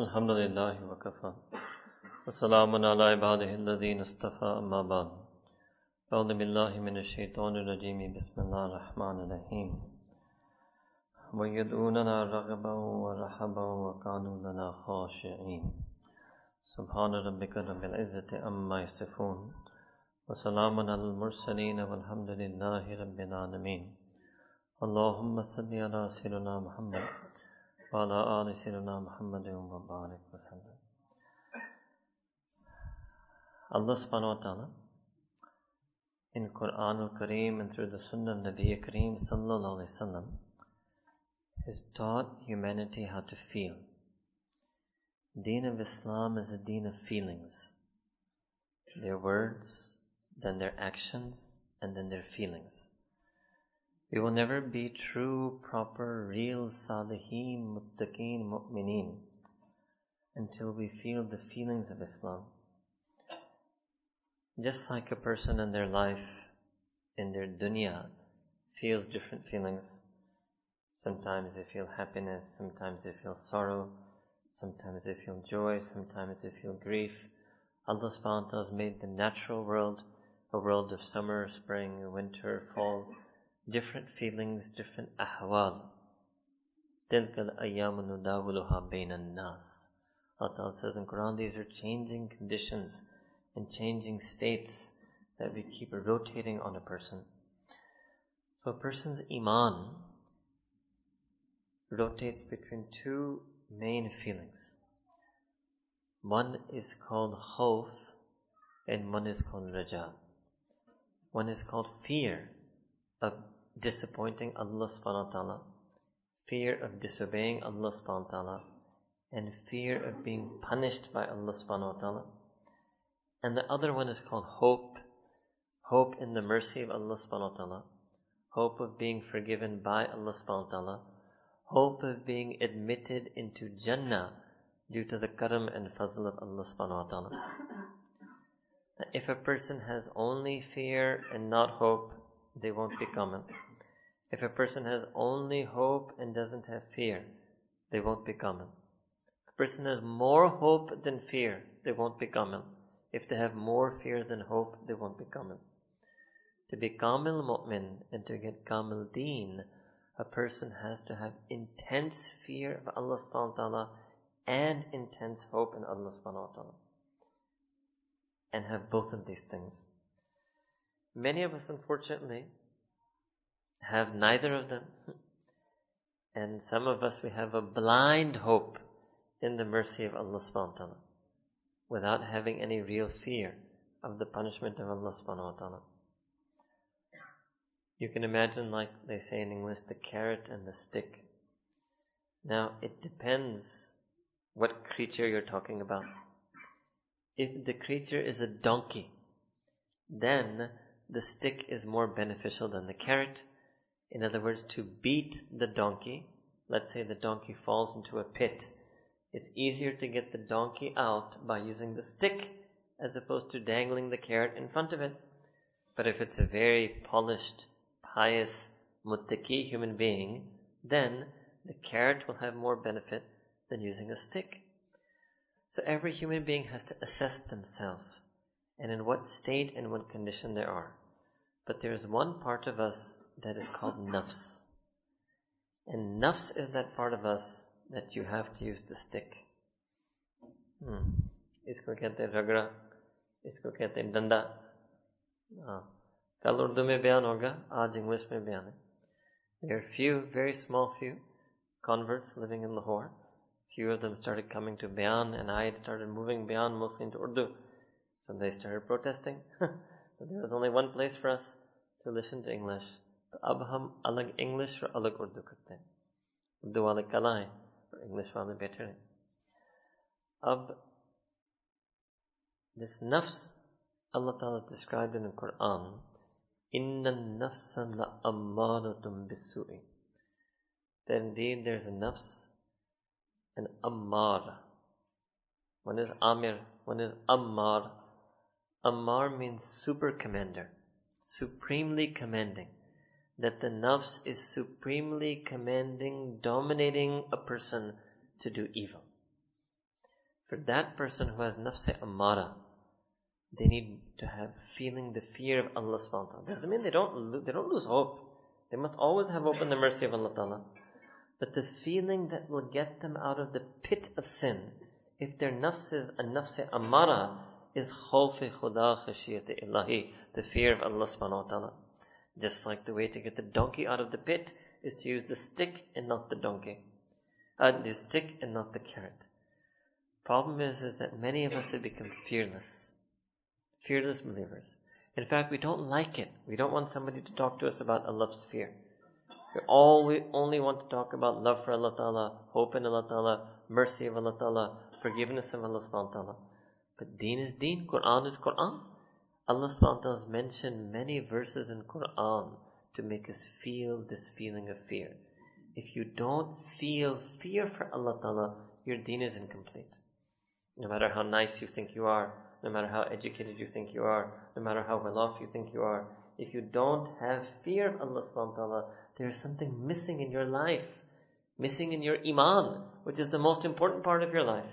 الحمد لله وكفى وسلام على عباده الذين اصطفى أما بعد۔ أعوذ بالله من الشيطان الرجيم بسم الله الرحمن الرحيم ويدعوننا رغبا ورحبا وكانوا لنا خاشعين سبحان ربك رب العزة أما يصفون وسلام على المرسلين والحمد لله رب العالمين اللهم صل على سيدنا محمد۔ وعلى آل سيدنا محمد وبارك وسلم Allah subhanahu wa ta'ala in Quran al-Kareem and through the Sunnah of Nabi Kareem sallallahu alayhi wasallam has taught humanity how to feel. Deen of Islam is a deen of feelings. Their words, then their actions, and then their feelings. We will never be true, proper, real salihin, muttaqeen, mu'mineen until we feel the feelings of Islam. Just like a person in their life, in their dunya, feels different feelings. Sometimes they feel happiness, sometimes they feel sorrow, sometimes they feel joy, sometimes they feel grief. Allah subhanahu wa ta'ala has made the natural world a world of summer, spring, winter, fall, different feelings, different ahwal. تِلْكَ الْأَيَّامُ نُدَاوِلُهَا بَيْنَ النَّاسِ Allah Ta'ala says in Quran, these are changing conditions and changing states that we keep rotating on a person. So a person's iman rotates between two main feelings. One is called khawf and one is called raja. One is called fear of disappointing Allah subhanahu wa ta'ala, fear of disobeying Allah subhanahu wa ta'ala, and fear of being punished by Allah subhanahu wa ta'ala. And the other one is called hope, hope in the mercy of Allah subhanahu wa ta'ala, hope of being forgiven by Allah subhanahu wa ta'ala, hope of being admitted into Jannah due to the karam and fazl of Allah subhanahu wa ta'ala. If a person has only fear and not hope, they won't be it. If a person has only hope and doesn't have fear, they won't be it. If a person has more hope than fear, they won't be it. If they have more fear than hope, they won't be it. To be Kamil Mu'min and to get Kamil Deen, a person has to have intense fear of Allah subhanahu wa ta'ala and intense hope in Allah subhanahu wa ta'ala. And have both of these things. Many of us, unfortunately, have neither of them. And some of us, we have a blind hope in the mercy of Allah subhanahu wa ta'ala without having any real fear of the punishment of Allah subhanahu wa ta'ala. You can imagine, like they say in English, the carrot and the stick. Now, it depends what creature you're talking about. If the creature is a donkey, then the stick is more beneficial than the carrot. In other words, to beat the donkey, let's say the donkey falls into a pit, it's easier to get the donkey out by using the stick as opposed to dangling the carrot in front of it. But if it's a very polished, pious, muttaqi human being, then the carrot will have more benefit than using a stick. So every human being has to assess themselves and in what state and what condition they are. But there is one part of us that is called nafs. And nafs is that part of us that you have to use the stick. Hmm. इसको कहते हैं रगड़ा इसको कहते हैं डंडा हाँ कल उर्दू में बयान होगा आज इंग्लिश में बयान है There are few, very small few converts living in Lahore. Few of them started coming to Bayan and I had started moving Bayan mostly into Urdu. So they started protesting. but there was only one place for us to listen to English. तो अब हम अलग English और अलग उर्दू करते हैं उर्दू वाले कल आए और इंग्लिश वाले बैठे रहे अब this nafs Allah Ta'ala described in the Quran inna nafsa la ammaratum bisu'i that indeed there's a nafs an ammar one is amir one is ammar ammar means super commander supremely commanding that the nafs is supremely commanding, dominating a person to do evil. For that person who has nafs amara, they need to have feeling the fear of Allah subhanahu wa ta'ala. Doesn't mean they don't, they don't lose hope. They must always have hope in the mercy of Allah ta'ala. But the feeling that will get them out of the pit of sin, if their nafs is a nafs amara, is khawfi khuda khashiyat ilahi, the fear of Allah subhanahu wa ta'ala. Just like the way to get the donkey out of the pit is to use the stick and not the donkey. Uh, the stick and not the carrot. Problem is, is that many of us have become fearless. Fearless believers. In fact, we don't like it. We don't want somebody to talk to us about Allah's fear. We all we only want to talk about love for Allah Ta'ala, hope in Allah Ta'ala, mercy of Allah Ta'ala, forgiveness of Allah subhanahu wa ta'ala. But deen is deen, Quran is Quran. Allah subhanahu wa mentioned many verses in Quran to make us feel this feeling of fear. If you don't feel fear for Allah Ta'ala, your deen is incomplete. No matter how nice you think you are, no matter how educated you think you are, no matter how well off you think you are, if you don't have fear of Allah subhanahu wa there is something missing in your life, missing in your iman, which is the most important part of your life.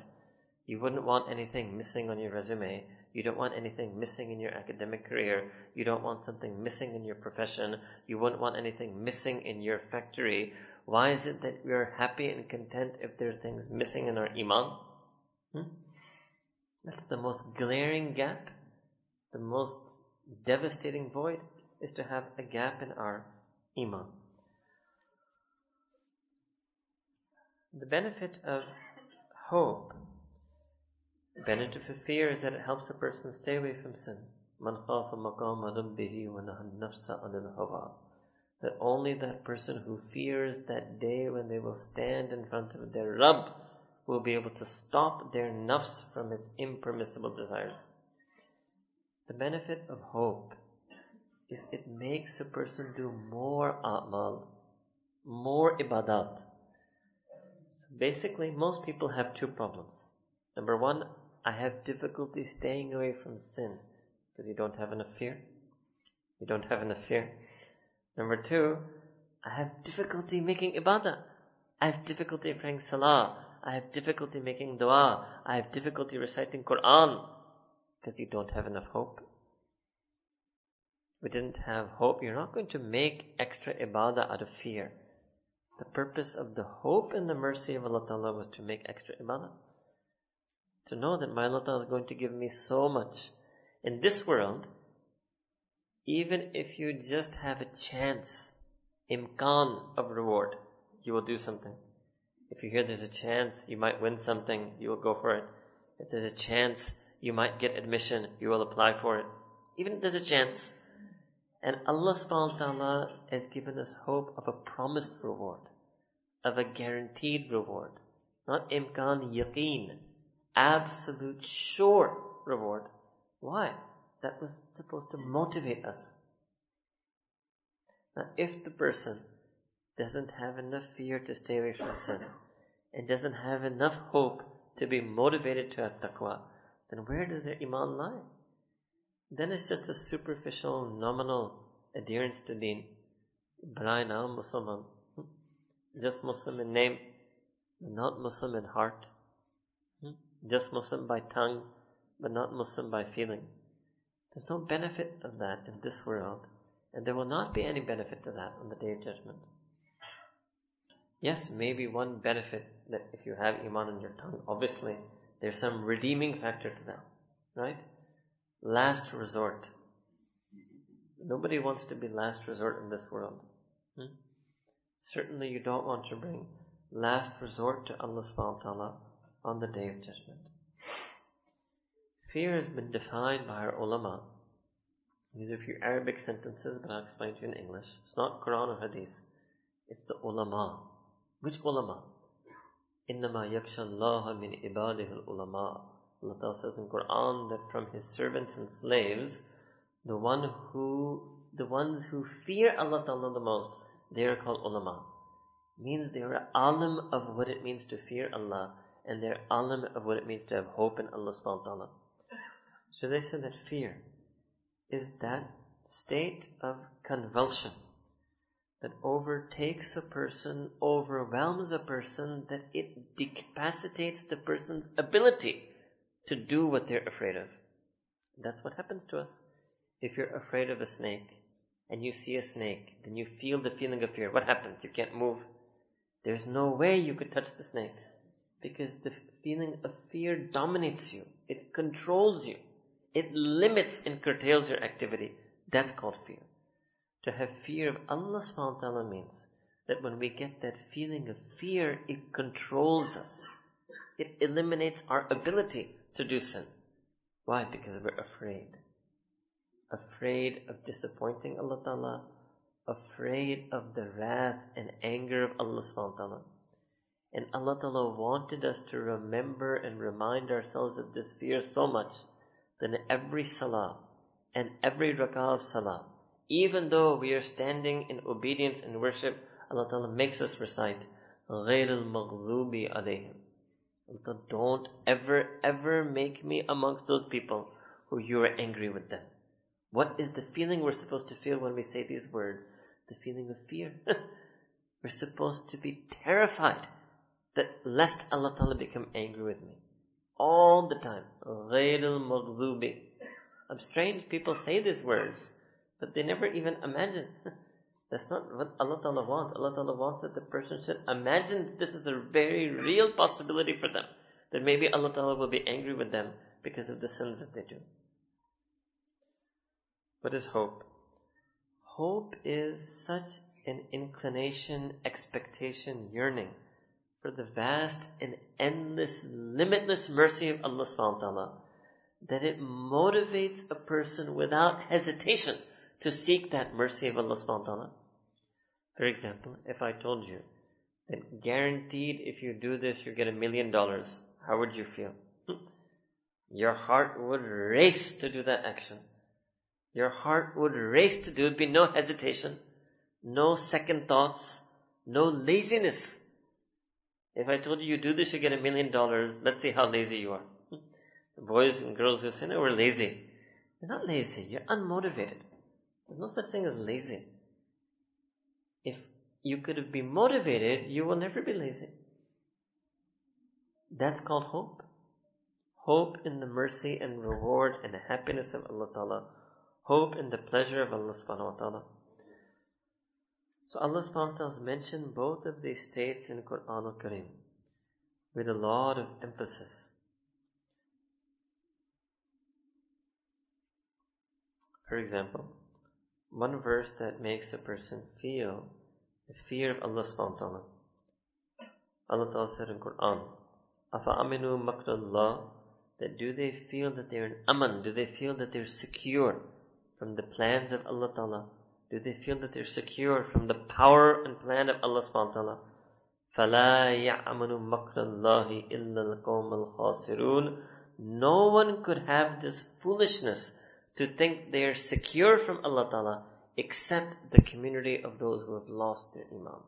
You wouldn't want anything missing on your resume. You don't want anything missing in your academic career. You don't want something missing in your profession. You wouldn't want anything missing in your factory. Why is it that we are happy and content if there are things missing in our iman? Hmm? That's the most glaring gap, the most devastating void, is to have a gap in our iman. The benefit of hope, the benefit of fear is that it helps a person stay away from sin. Man hawa. That only that person who fears that day when they will stand in front of their Rabb will be able to stop their nafs from its impermissible desires. The benefit of hope is it makes a person do more a'mal, more ibadat. Basically, most people have two problems. Number one, I have difficulty staying away from sin because you don't have enough fear. You don't have enough fear. Number two, I have difficulty making ibadah. I have difficulty praying salah. I have difficulty making dua. I have difficulty reciting Quran. Because you don't have enough hope. We didn't have hope. You're not going to make extra ibadah out of fear. The purpose of the hope and the mercy of Allah Ta'ala was to make extra ibadah. To know that my Allah is going to give me so much. In this world, even if you just have a chance, imkan of reward, you will do something. If you hear there's a chance you might win something, you will go for it. If there's a chance you might get admission, you will apply for it. Even if there's a chance. And Allah subhanahu wa ta'ala has given us hope of a promised reward, of a guaranteed reward. Not imkan yaqeen, absolute sure reward. Why? That was supposed to motivate us. Now, if the person doesn't have enough fear to stay away from sin, and doesn't have enough hope to be motivated to have taqwa, then where does their iman lie? Then it's just a superficial, nominal adherence to deen. Blind now Muslim, hmm. just Muslim in name, but not Muslim in heart. Just Muslim by tongue, but not Muslim by feeling. There's no benefit of that in this world, and there will not be any benefit to that on the day of judgment. Yes, maybe one benefit that if you have iman on your tongue, obviously there's some redeeming factor to that, right? Last resort. Nobody wants to be last resort in this world. Hmm? Certainly you don't want to bring last resort to Allah subhanahu wa ta'ala on the day of judgment. Fear has been defined by our ulama. These are a few Arabic sentences, but I'll explain to you in English. It's not Quran or Hadith. It's the ulama. Which ulama? إِنَّمَا يَخْشَى اللَّهَ مِنْ إِبَادِهِ الْعُلَمَاءِ Allah Ta'ala says in Quran that from His servants and slaves, the one who, the ones who fear Allah Ta'ala the most, they are called ulama. Means they are alim of what it means to fear Allah, and they're alim of what it means to have hope in Allah subhanahu wa ta'ala. So they said that fear is that state of convulsion that overtakes a person, overwhelms a person, that it decapacitates the person's ability to do what they're afraid of. That's what happens to us. If you're afraid of a snake and you see a snake, then you feel the feeling of fear. What happens? You can't move. There's no way you could touch the snake because the feeling of fear dominates you. It controls you. It limits and curtails your activity. That's called fear. To have fear of Allah subhanahu wa ta'ala means that when we get that feeling of fear, it controls us. It eliminates our ability to do sin. Why? Because we're afraid. Afraid of disappointing Allah Ta'ala, afraid of the wrath and anger of Allah subhanahu wa ta'ala. And Allah Ta'ala wanted us to remember and remind ourselves of this fear so much that in every salah and every rak'ah of salah, even though we are standing in obedience and worship, Allah Ta'ala makes us recite, غَيْرِ الْمَغْضُوبِ عَلَيْهِمْ Allah, don't ever, ever make me amongst those people who you are angry with them. What is the feeling we're supposed to feel when we say these words? The feeling of fear. we're supposed to be terrified that lest Allah Ta'ala become angry with me. All the time. غَيْرِ الْمَغْضُوبِ I'm strange people say these words, but they never even imagine. That's not what Allah Ta'ala wants. Allah Ta'ala wants that the person should imagine that this is a very real possibility for them. That maybe Allah Ta'ala will be angry with them because of the sins that they do. What is hope? Hope is such an inclination, expectation, yearning for the vast and endless, limitless mercy of Allah subhanahu wa ta'ala that it motivates a person without hesitation to seek that mercy of Allah subhanahu wa ta'ala. For example, if I told you that guaranteed if you do this you get a million dollars, how would you feel? Hmm? Your heart would race to do that action. Your heart would race to do it, be no hesitation, no second thoughts, no laziness. If I told you you do this, you get a million dollars, let's see how lazy you are. The boys and girls who say, no, we're lazy. You're not lazy, you're unmotivated. There's no such thing as lazy. If you could be motivated, you will never be lazy. That's called hope. Hope in the mercy and reward and happiness of Allah Ta'ala. Hope in the pleasure of Allah Subhanahu wa Ta'ala. So Allah subhanahu wa ta'ala has mentioned both of these states in Quran al-Kareem with a lot of emphasis. For example, one verse that makes a person feel the fear of Allah subhanahu wa ta'ala. Allah ta'ala said in Quran, أَفَأَمِنُوا مَكْرَ اللَّهِ That do they feel that they're in aman? Do they feel that they're secure from the plans of Allah ta'ala? Do they feel that they're secure from the power and plan of Allah subhanahu wa ta'ala? فَلَا يَعْمَنُ مَكْرَ اللَّهِ إِلَّا الْقَوْمَ الْخَاسِرُونَ No one could have this foolishness to think they are secure from Allah Ta'ala except the community of those who have lost their iman.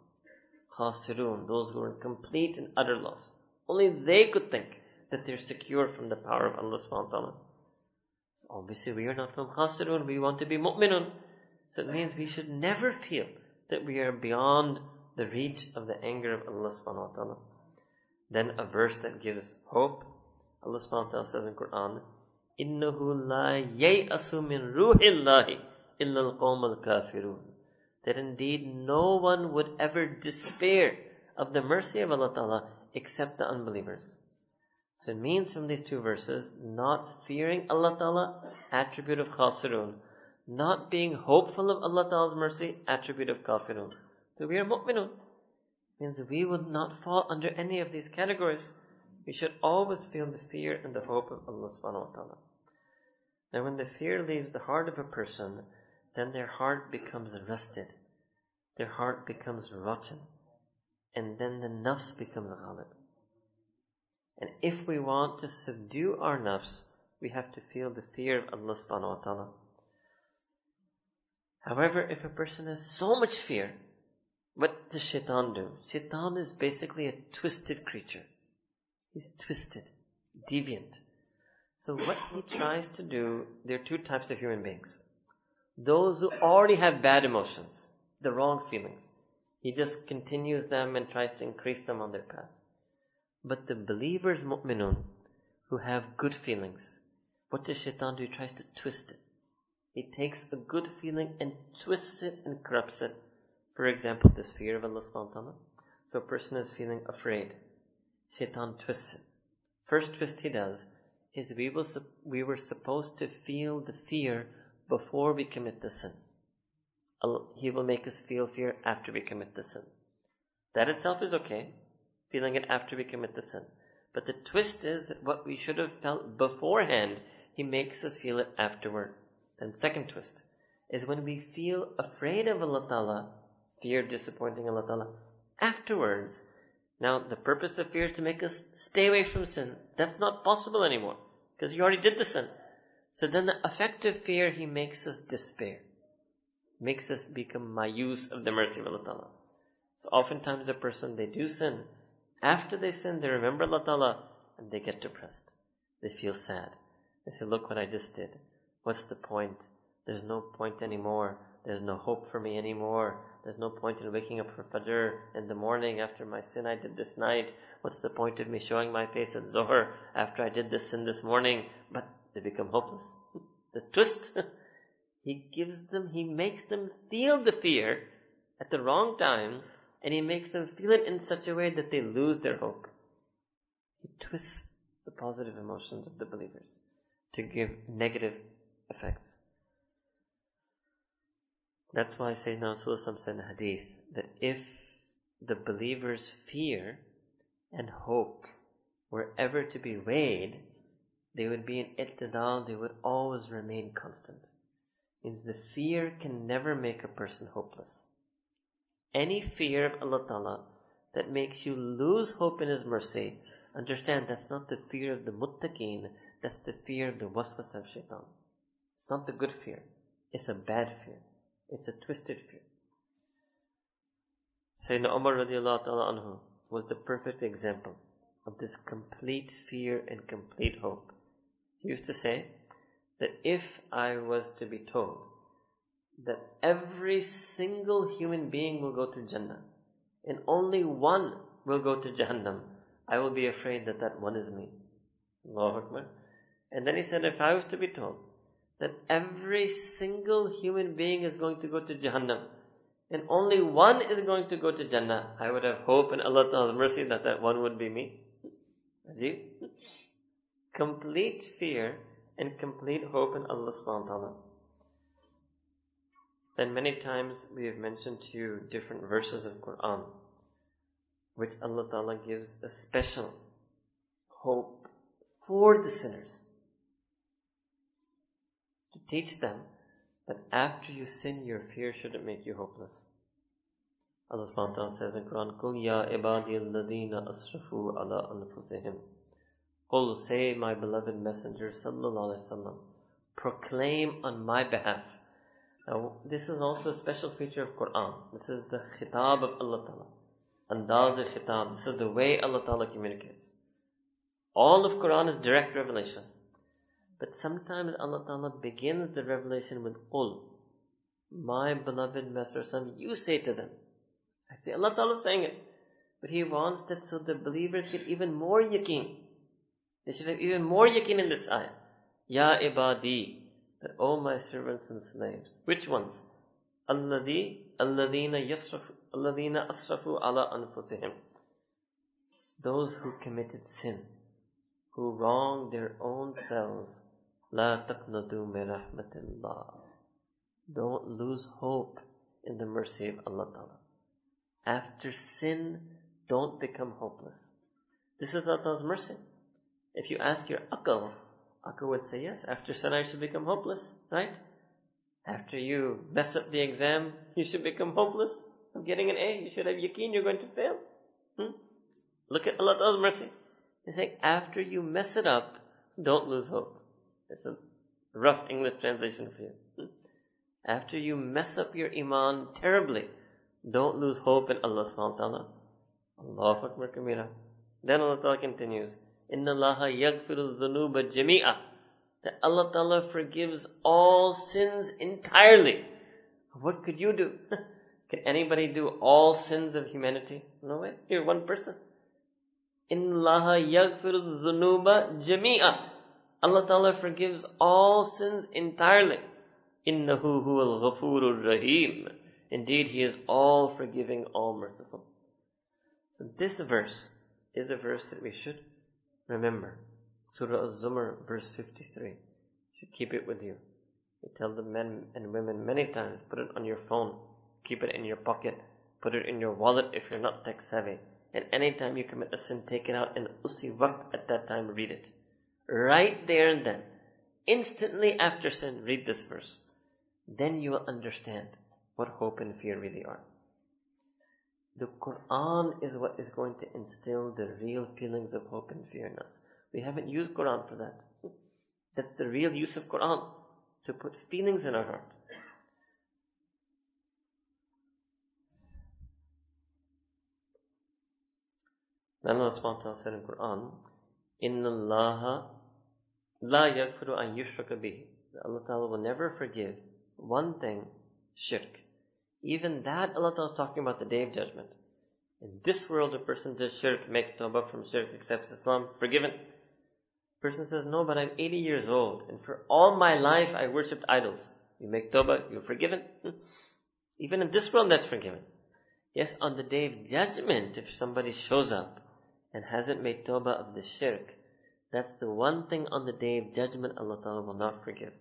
Khasirun, those who are in complete and utter loss. Only they could think that they're secure from the power of Allah subhanahu wa ta'ala. So obviously we are not from Khasirun, we want to be mu'minun. So it means we should never feel that we are beyond the reach of the anger of Allah subhanahu wa ta'ala. Then a verse that gives hope. Allah subhanahu wa ta'ala says in Quran, إِنَّهُ لَا يَيْأَسُ مِن رُوحِ اللَّهِ إِلَّا الْقَوْمَ الْكَافِرُونَ That indeed no one would ever despair of the mercy of Allah Ta'ala except the unbelievers. So it means from these two verses, not fearing Allah Ta'ala, attribute of khasirun, not being hopeful of Allah Ta'ala's mercy, attribute of kafirun. So we are mu'minun. Means we would not fall under any of these categories. We should always feel the fear and the hope of Allah subhanahu wa ta'ala. Now when the fear leaves the heart of a person, then their heart becomes rusted. Their heart becomes rotten. And then the nafs becomes ghalib. And if we want to subdue our nafs, we have to feel the fear of Allah subhanahu wa ta'ala. However, if a person has so much fear, what does shaitan do? Shaitan is basically a twisted creature. He's twisted, deviant. So what he tries to do, there are two types of human beings. Those who already have bad emotions, the wrong feelings. He just continues them and tries to increase them on their path. But the believers, mu'minun, who have good feelings. What does shaitan do? He tries to twist it. He takes a good feeling and twists it and corrupts it. For example, this fear of Allah subhanahu wa. So a person is feeling afraid. Shaitan twists it. First twist he does is we, will, we were supposed to feel the fear before we commit the sin. He will make us feel fear after we commit the sin. That itself is okay, feeling it after we commit the sin. But the twist is that what we should have felt beforehand, he makes us feel it afterward. Then second twist is when we feel afraid of Allah Ta'ala, fear disappointing Allah Ta'ala, afterwards, now the purpose of fear is to make us stay away from sin. That's not possible anymore, because you already did the sin. So then the effect of fear, he makes us despair. Makes us become mayus of the mercy of Allah Ta'ala. So oftentimes a person, they do sin. After they sin, they remember Allah Ta'ala, and they get depressed. They feel sad. They say, look what I just did. What's the point? There's no point anymore. There's no hope for me anymore. There's no point in waking up for Fajr in the morning after my sin I did this night. What's the point of me showing my face at Zohar after I did this sin this morning? But they become hopeless. the twist, he gives them, he makes them feel the fear at the wrong time, and he makes them feel it in such a way that they lose their hope. He twists the positive emotions of the believers to give negative effects. That's why Sayyidina Rasulullah said in hadith that if the believer's fear and hope were ever to be weighed, they would be in ittidal, they would always remain constant. Means the fear can never make a person hopeless. Any fear of Allah Ta'ala that makes you lose hope in His mercy, understand that's not the fear of the muttaqeen, that's the fear of the waswas of shaitan. It's not the good fear. It's a bad fear. It's a twisted fear. Sayyidina Umar radiallahu ta'ala anhu was the perfect example of this complete fear and complete hope. He used to say that if I was to be told that every single human being will go to Jannah and only one will go to Jahannam, I will be afraid that that one is me. Allahu Akbar. And then he said, if I was to be told that every single human being is going to go to Jahannam and only one is going to go to Jannah, I would have hope in Allah mercy that that one would be me. Ajib. Complete fear and complete hope in Allah subhanahu wa ta'ala. Then many times we have mentioned to you different verses of Quran which Allah Ta'ala gives a special hope for the sinners teach them that after you sin, your fear shouldn't make you hopeless. Allah subhanahu wa says in Quran, Qul ya ibadi asrafu ala anfusihim. Qul say, my beloved messenger sallallahu alaihi wasallam, proclaim on my behalf. Now, this is also a special feature of Quran. This is the khitab of Allah Ta'ala. Andaz al-khitab. This is the way Allah Ta'ala communicates. All of Quran is direct revelation. But sometimes Allah Ta'ala begins the revelation with Qul. My beloved Messenger, you say to them. Actually, Allah Ta'ala is saying it. But He wants that so the believers get even more yaqeen. They should have even more yaqeen in this ayah. Ya ibadi. That all my servants and slaves. Which ones? Alladhi, alladhina yasrafu, alladhina asrafu ala anfusihim. Those who committed sin. Who wronged their own selves don't lose hope in the mercy of Allah Ta'ala. After sin, don't become hopeless. This is Allah's mercy. If you ask your akal, akal would say, yes, after sin I should become hopeless, right? After you mess up the exam, you should become hopeless of getting an A. You should have yakin you're going to fail. Hmm? Look at Allah's mercy. He's saying, after you mess it up, don't lose hope. It's a rough English translation for you. Hmm? After you mess up your iman terribly, don't lose hope in Allah subhanahu wa ta'ala. Allahu Akbar Kabira. Then Allah Ta'ala continues, Inna Allah yaghfiru dhunuba jami'a. That Allah Ta'ala forgives all sins entirely. What could you do? Can anybody do all sins of humanity? No way. You're one person. In Allah yaghfiru dhunuba jami'a. Allah Ta'ala forgives all sins entirely. Innahu huwal ghafurur rahim. Indeed, He is all forgiving, all merciful. So this verse is a verse that we should remember. Surah Az-Zumar, verse 53. You should keep it with you. We tell the men and women many times, put it on your phone, keep it in your pocket, put it in your wallet if you're not tech savvy. And anytime you commit a sin, take it out and usi waqt at that time read it. Right there and then, instantly after sin, read this verse. Then you will understand what hope and fear really are. The Quran is what is going to instill the real feelings of hope and fear in us. We haven't used Quran for that. That's the real use of Quran, to put feelings in our heart. Allah subhanahu wa ta'ala said in Quran, Inna Allah la yakfiru an yushraka bihi. Allah Ta'ala will never forgive one thing, shirk. Even that Allah Ta'ala is talking about the day of judgment. In this world, a person does shirk, makes tawbah from shirk, accepts Islam, forgiven. Person says, no, but I'm 80 years old, and for all my life I worshipped idols. You make tawbah, you're forgiven. Even in this world, that's forgiven. Yes, on the day of judgment, if somebody shows up and hasn't made tawbah of the shirk, that's the one thing on the day of judgment Allah Ta'ala will not forgive.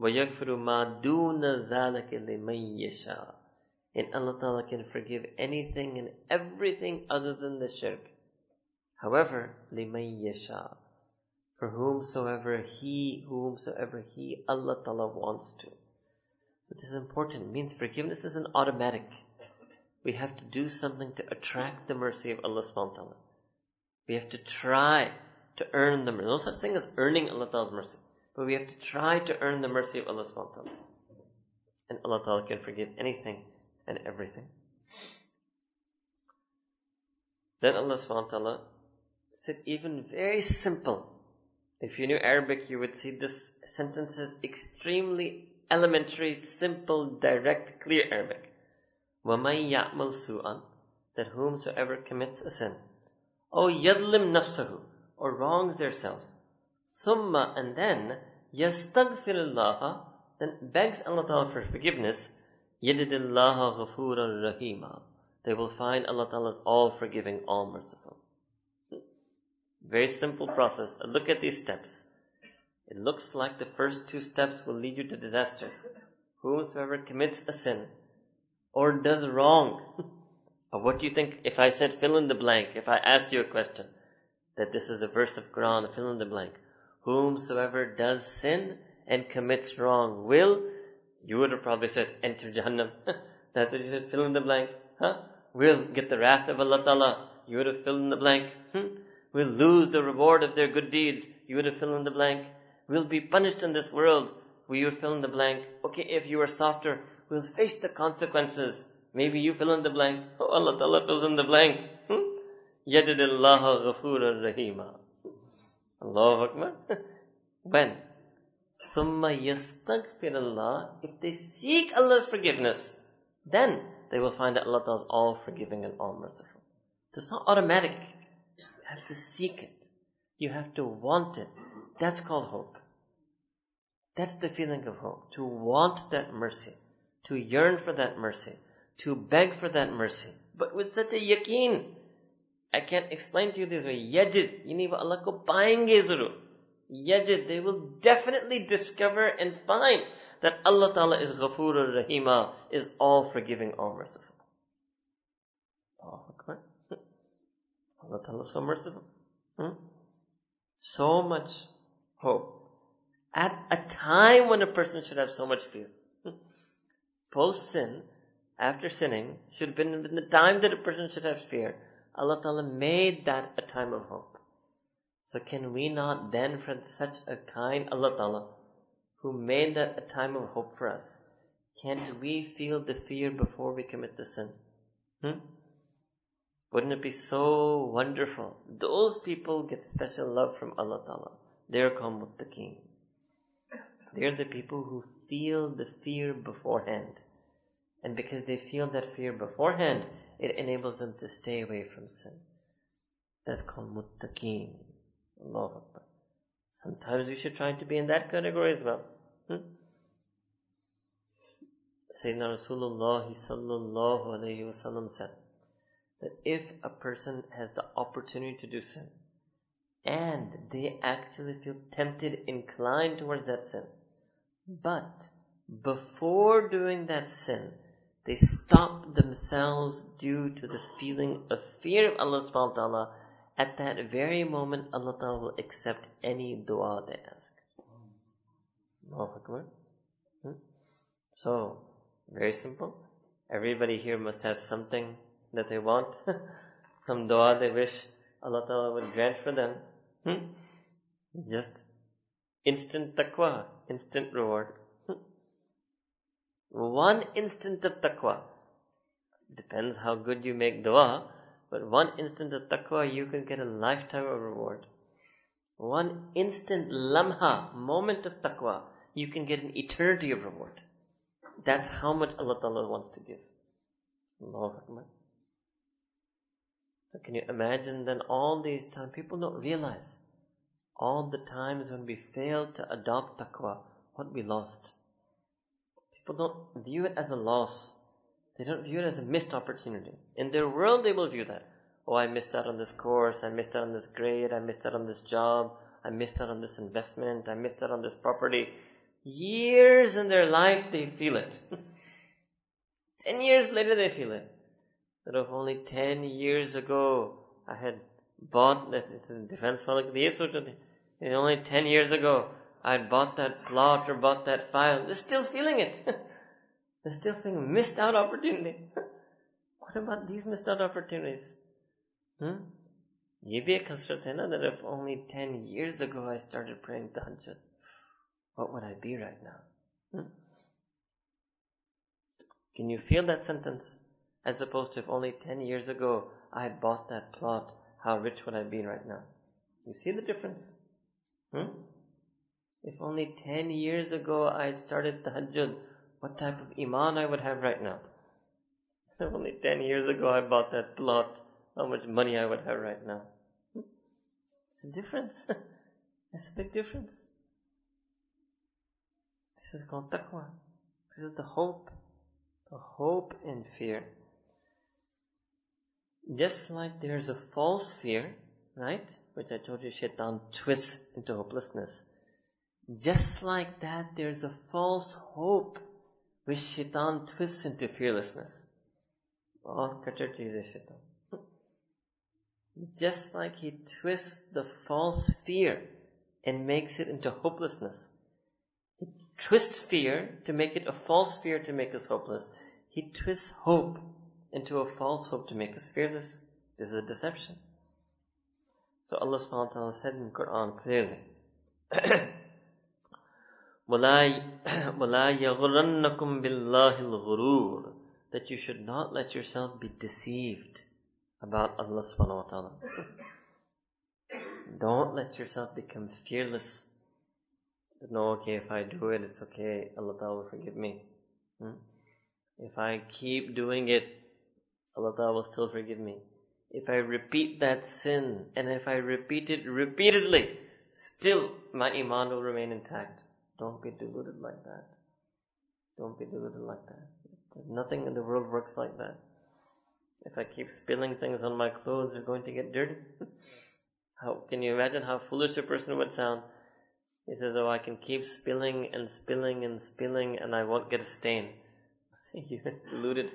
وَيَغْفِرُ مَا دُونَ ذَلَكَ لِمَن يَشَاءُ And Allah Ta'ala can forgive anything and everything other than the shirk. However, لِمَن يَشَاءُ For whomsoever He, whomsoever He, Allah Ta'ala wants to. But this is important. It means forgiveness isn't automatic. We have to do something to attract the mercy of Allah subhanahu wa ta'ala. We have to try to earn the mercy. No such thing as earning Allah Ta'ala's mercy. But we have to try to earn the mercy of Allah subhanahu wa ta'ala. And Allah Ta'ala can forgive anything and everything. Then Allah subhanahu wa ta'ala said even very simple. If you knew Arabic, you would see this sentence is extremely elementary, simple, direct, clear Arabic. وَمَن يَعْمَلْ سُوءًا That whomsoever commits a sin, or يَظْلِمْ نَفْسَهُ or wrongs themselves. Thumma and then yastaghfirullah then begs Allah Ta'ala for forgiveness. Yadidillaha ghafuran rahima. They will find Allah Ta'ala's all forgiving, all merciful. Very simple process. Look at these steps. It looks like the first two steps will lead you to disaster. Whomsoever commits a sin or does wrong, what do you think if I said fill in the blank, if I asked you a question, that this is a verse of Quran, fill in the blank. Whomsoever does sin and commits wrong will, you would have probably said enter Jahannam. That's what you said, fill in the blank. Huh? Will get the wrath of Allah Ta'ala. You would have filled in the blank. Hmm? Will lose the reward of their good deeds. You would have filled in the blank. Will be punished in this world. Will you fill in the blank? Okay, if you are softer, will face the consequences. Maybe you fill in the blank. Oh, Allah Ta'ala fills in the blank. Yadidillaha ghafuran rahima. Allahu Akbar. when? Summa yastaghfirullah. If they seek Allah's forgiveness, then they will find that Allah is all forgiving and all merciful. It's not automatic. You have to seek it. You have to want it. That's called hope. That's the feeling of hope. To want that mercy. To yearn for that mercy. To beg for that mercy. But with such a yaqeen. I can't explain to you this way. Yajid. Allah ko paenge zuru. Yajid. They will definitely discover and find that Allah Ta'ala is Ghafur Rahima, is all forgiving, all merciful. Oh, Akbar. Allah Ta'ala is so merciful. Hmm? So much hope. At a time when a person should have so much fear. Post sin, after sinning, should have been the time that a person should have fear. Allah Ta'ala made that a time of hope. So can we not then, for such a kind Allah Ta'ala, who made that a time of hope for us, can't we feel the fear before we commit the sin? Hmm? Wouldn't it be so wonderful? Those people get special love from Allah Ta'ala. They're called muttaqeen. They're the people who feel the fear beforehand. And because they feel that fear beforehand, it enables them to stay away from sin. That's called muttaqeen. Allah Akbar. Sometimes we should try to be in that category as well. Hmm? Sayyidina Rasulullah sallallahu alayhi wasallam said that if a person has the opportunity to do sin and they actually feel tempted, inclined towards that sin, but before doing that sin, they stop themselves due to the feeling of fear of Allah subhanahu wa ta'ala. At that very moment, Allah ta'ala will accept any dua they ask. Hmm? So, very simple. Everybody here must have something that they want, some dua they wish Allah Ta'ala would grant for them. Hmm? Just instant taqwa, instant reward. One instant of taqwa. Depends how good you make dua, but one instant of taqwa, you can get a lifetime of reward. One instant lamha, moment of taqwa, you can get an eternity of reward. That's how much Allah Ta'ala wants to give. Allahu Akbar. Can you imagine then all these times, people don't realize all the times when we failed to adopt taqwa, what we lost. People don't view it as a loss. They don't view it as a missed opportunity. In their world, they will view that. Oh, I missed out on this course, I missed out on this grade, I missed out on this job, I missed out on this investment, I missed out on this property. Years in their life, they feel it. ten years later, they feel it. That if only ten years ago, I had bought that, defense product, and only ten years ago, I had bought that plot or bought that file. They're still feeling it. They're still feeling missed out opportunity. what about these missed out opportunities? Hmm? ये भी एक हसरत है ना that if only 10 years ago I started praying tahajjud what would I be right now? Hmm? Can you feel that sentence? As opposed to if only 10 years ago I had bought that plot, how rich would I be right now? You see the difference? Hmm? If only 10 years ago I had started tahajjud, what type of iman I would have right now? If only 10 years ago I bought that plot, how much money I would have right now? It's a difference. it's a big difference. This is called taqwa. This is the hope. The hope and fear. Just like there's a false fear, right? Which I told you shaitan twists into hopelessness. Just like that, there's a false hope which shaitan twists into fearlessness. Oh, shaitan. Just like he twists the false fear and makes it into hopelessness He twists fear to make it a false fear to make us hopeless. He twists hope into a false hope to make us fearless. This is a deception. So Allah subhanahu wa ta'ala said in the Quran clearly, That you should not let yourself be deceived about Allah subhanahu wa ta'ala. Don't let yourself become fearless no, okay, if I do it, it's okay. Allah Ta'ala will forgive me. Hmm? If I keep doing it, Allah Ta'ala will still forgive me. If I repeat that sin, and if I repeat it repeatedly, still my iman will remain intact. Don't be deluded like that. Don't be deluded like that. Nothing in the world works like that. If I keep spilling things on my clothes, they're going to get dirty. how can you imagine how foolish a person would sound? He says, oh, I can keep spilling and spilling and spilling and I won't get a stain. See, you're deluded.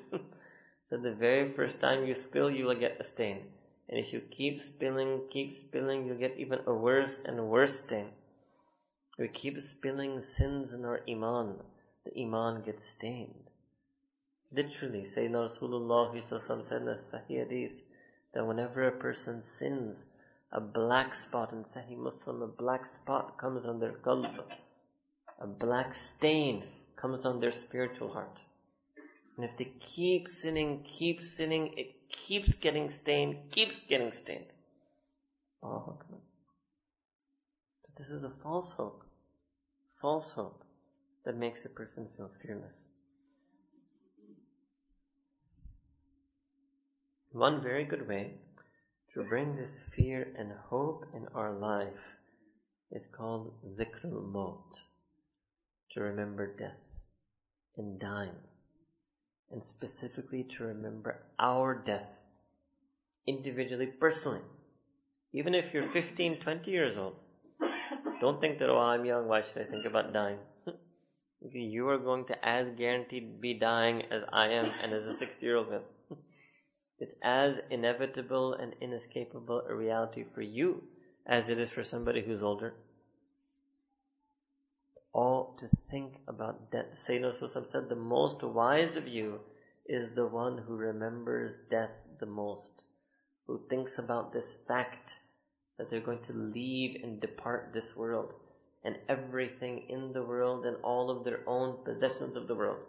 so the very first time you spill, you will get a stain. And if you keep spilling, keep spilling, you'll get even a worse and worse stain. We keep spilling sins in our iman. The iman gets stained. Literally, Sayyidina Rasulullah said in the Sahih Hadith that whenever a person sins, a black spot in Sahih Muslim, a black spot comes on their qalb. A black stain comes on their spiritual heart. And if they keep sinning, keep sinning, it keeps getting stained, keeps getting stained. So this is a false hope. False hope that makes a person feel fearless. One very good way to bring this fear and hope in our life is called dhikrul maut, to remember death and dying, and specifically to remember our death, individually, personally. Even if you're 15, 20 years old, don't think that, oh, I'm young, why should I think about dying? you are going to as guaranteed be dying as I am and as a 60 year old man. It's as inevitable and inescapable a reality for you as it is for somebody who's older. All to think about death. Sayyidina Rasul said, the most wise of you is the one who remembers death the most, who thinks about this fact that they're going to leave and depart this world and everything in the world and all of their own possessions of the world.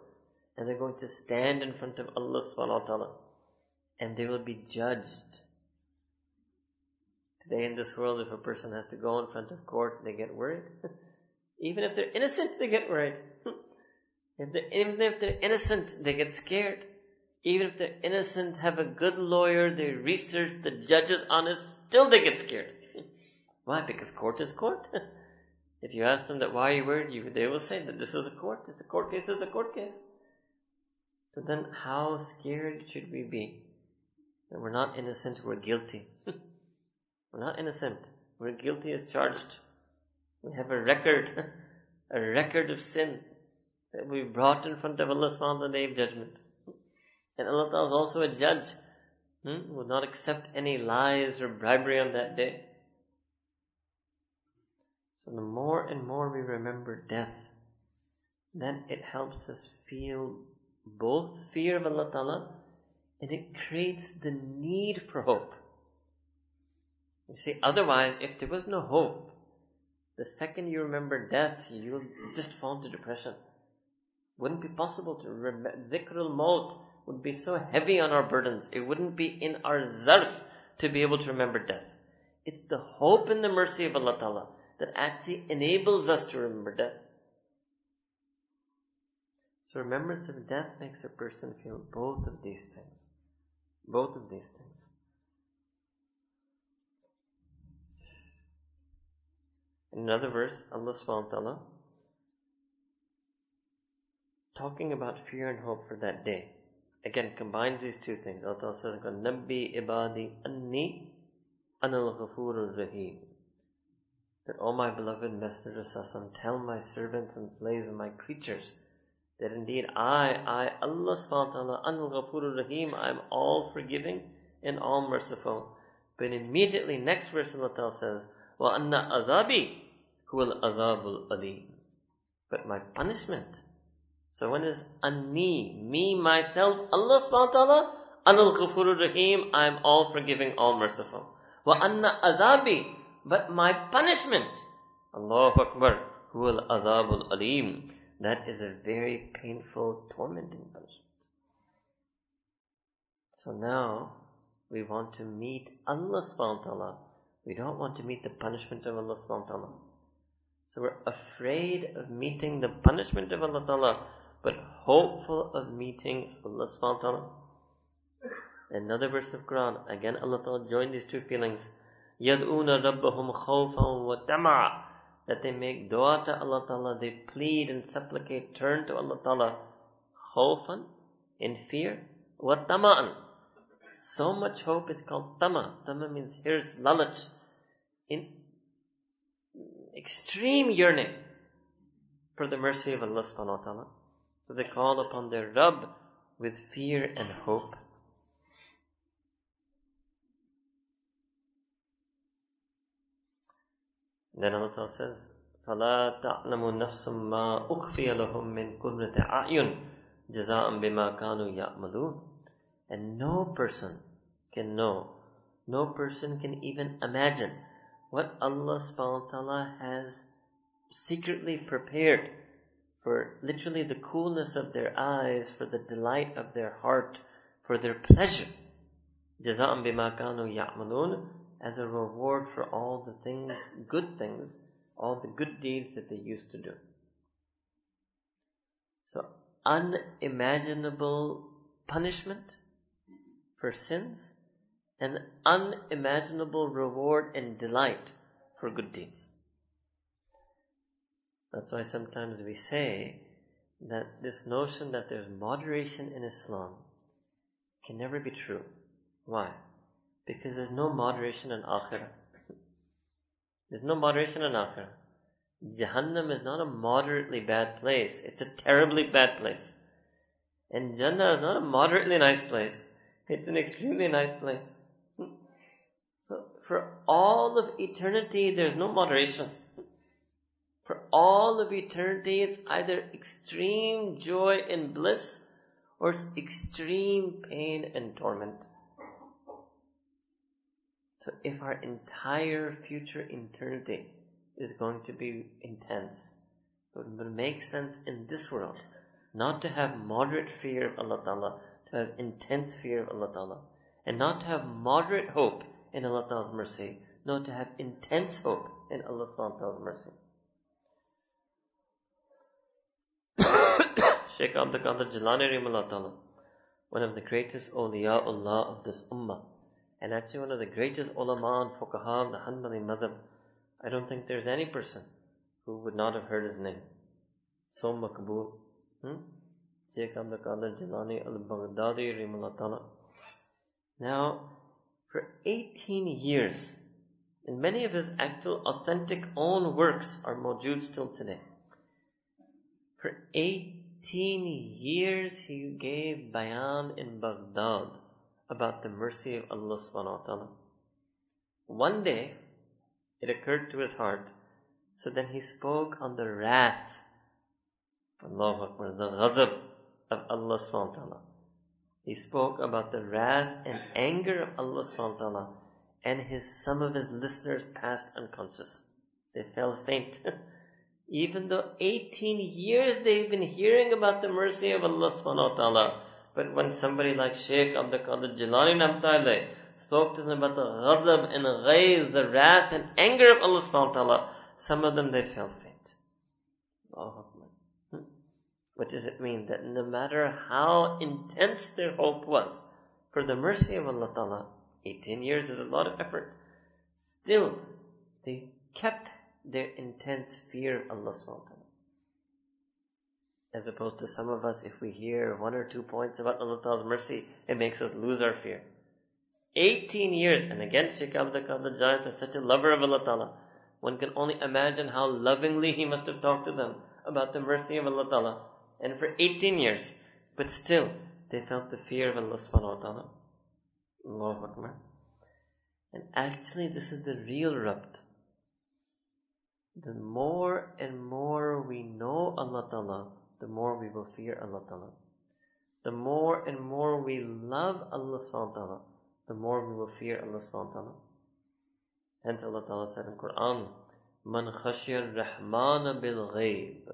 And they're going to stand in front of Allah subhanahu wa ta'ala and they will be judged. Today in this world, if a person has to go in front of court, they get worried. even if they're innocent, they get worried. if they're, even if they're innocent, they get scared. Even if they're innocent, have a good lawyer, they research, the judge is honest, still they get scared. why? Because court is court. if you ask them that why you worried, you, they will say that this is a court. It's a court case, it's a court case. So then how scared should we be? And we're not innocent, we're guilty. we're not innocent. We're guilty as charged. We have a record, a record of sin that we brought in front of Allah subhanahu on the day of judgment. And Allah Ta'ala is also a judge. Hmm? Not accept any lies or bribery on that day. So the more and more we remember death, then it helps us feel both fear of Allah Ta'ala and it creates the need for hope. You see, otherwise, if there was no hope, the second you remember death, you'll just fall into depression. Wouldn't be possible to remember. Dhikrul maut would be so heavy on our burdens. It wouldn't be in our zarf to be able to remember death. It's the hope and the mercy of Allah Ta'ala that actually enables us to remember death. So remembrance of death makes a person feel both of these things. Both of these things. In another verse, Allah subhanahu wa ta'ala talking about fear and hope for that day. Again, combines these two things. Allah Ta'ala says, Nabbi ibadi anni ghafurur rahim. That, O my beloved Messenger Sassam, tell my servants and slaves and my creatures that indeed I, I, Allah subhanahu wa ta'ala, Anul Ghafurur Rahim, I am all forgiving and all merciful. But immediately next verse Allah ta'ala says, Wa anna azabi huwal azabul alim. But my punishment. So when is anni, me, myself, Allah subhanahu wa ta'ala, Anul Ghafurur Rahim, I am all forgiving, all merciful. Wa anna azabi, but my punishment, Allahu Akbar, huwal azabul alim. That is a very painful, tormenting punishment. So now we want to meet Allah subhanahu wa ta'ala. We don't want to meet the punishment of Allah subhanahu wa ta'ala. So we're afraid of meeting the punishment of Allah ta'ala, but hopeful of meeting Allah subhanahu wa ta'ala. Another verse of Quran, again Allah ta'ala joined these two feelings. يَدْعُونَ رَبَّهُمْ خَوْفًا وَتَمَعًا That they make dua to Allah ta'ala, they plead and supplicate, turn to Allah ta'ala. خَوْفًا In fear. وَتَمَعًا So much hope is called tama. Tama means hirs lalach. In extreme yearning for the mercy of Allah subhanahu wa ta'ala. So they call upon their Rabb with fear and hope. Then Allah says, فَلَا تَعْلَمُ نَفْسٌ مَا أُخْفِيَ لَهُم مِّن قُرَّةِ أَعْيُنٍ جَزَاءً بِمَا كَانُوا يَعْمَلُونَ And no person can know, no person can even imagine what Allah subhanahu wa ta'ala has secretly prepared for literally the coolness of their eyes, for the delight of their heart, for their pleasure. جَزَاءً بِمَا كَانُوا يَعْمَلُونَ As a reward for all the things, good things, all the good deeds that they used to do. So, unimaginable punishment for sins, and unimaginable reward and delight for good deeds. That's why sometimes we say that this notion that there's moderation in Islam can never be true. Why? Because there's no moderation in Akhirah. There's no moderation in Akhirah. Jahannam is not a moderately bad place. It's a terribly bad place. And Jannah is not a moderately nice place. It's an extremely nice place. Hmm. So for all of eternity, there's no moderation. For all of eternity, it's either extreme joy and bliss or extreme pain and torment. So if our entire future eternity is going to be intense, it would make sense in this world not to have moderate fear of Allah Ta'ala, to have intense fear of Allah Ta'ala, and not to have moderate hope in Allah Ta'ala's mercy, not to have intense hope in Allah Ta'ala's mercy. Sheikh Abdul Qadir Jilani Ta'ala, one of the greatest awliyaullah of this ummah, and actually one of the greatest ulama and fuqaha of the Hanbali madhab. I don't think there's any person who would not have heard his name. So makbul. Hmm? Sheikh Abdul Qadir Jilani al-Baghdadi Ta'ala. Now, for 18 years, and many of his actual authentic own works are mawjood still today. For 18 years he gave bayan in Baghdad about the mercy of Allah subhanahu wa ta'ala. One day, it occurred to his heart, so then he spoke on the wrath, Allah Akbar, the ghazab of Allah subhanahu wa ta'ala. He spoke about the wrath and anger of Allah subhanahu wa ta'ala, and his, some of his listeners passed unconscious. They fell faint. Even though 18 years they've been hearing about the mercy of Allah subhanahu wa ta'ala. But when somebody like Sheikh Abdul Qadir Jilani Namtale spoke to them about the ghadab and ghayz, the wrath and anger of Allah subhanahu wa ta'ala, some of them they fell faint. Hmm. What does it mean? That no matter how intense their hope was for the mercy of Allah ta'ala, 18 years is a lot of effort. Still, they kept their intense fear of Allah subhanahu As opposed to some of us, if we hear one or two points about Allah Ta'ala's mercy, it makes us lose our fear. 18 years, and again, Sheikh Abdul Qadir Jilani is such a lover of Allah Ta'ala. One can only imagine how lovingly he must have talked to them about the mercy of Allah Ta'ala. And for 18 years, but still, they felt the fear of Allah subhanahu wa ta'ala. Allahu Akbar. And actually, this is the real rabt the more and more we know Allah Ta'ala, the more we will fear Allah Ta'ala. The more and more we love Allah subhanahu ta'ala, the more we will fear Allah subhanahu ta'ala. Hence Allah Ta'ala said in Quran, Man khashir rahman bil ghayb.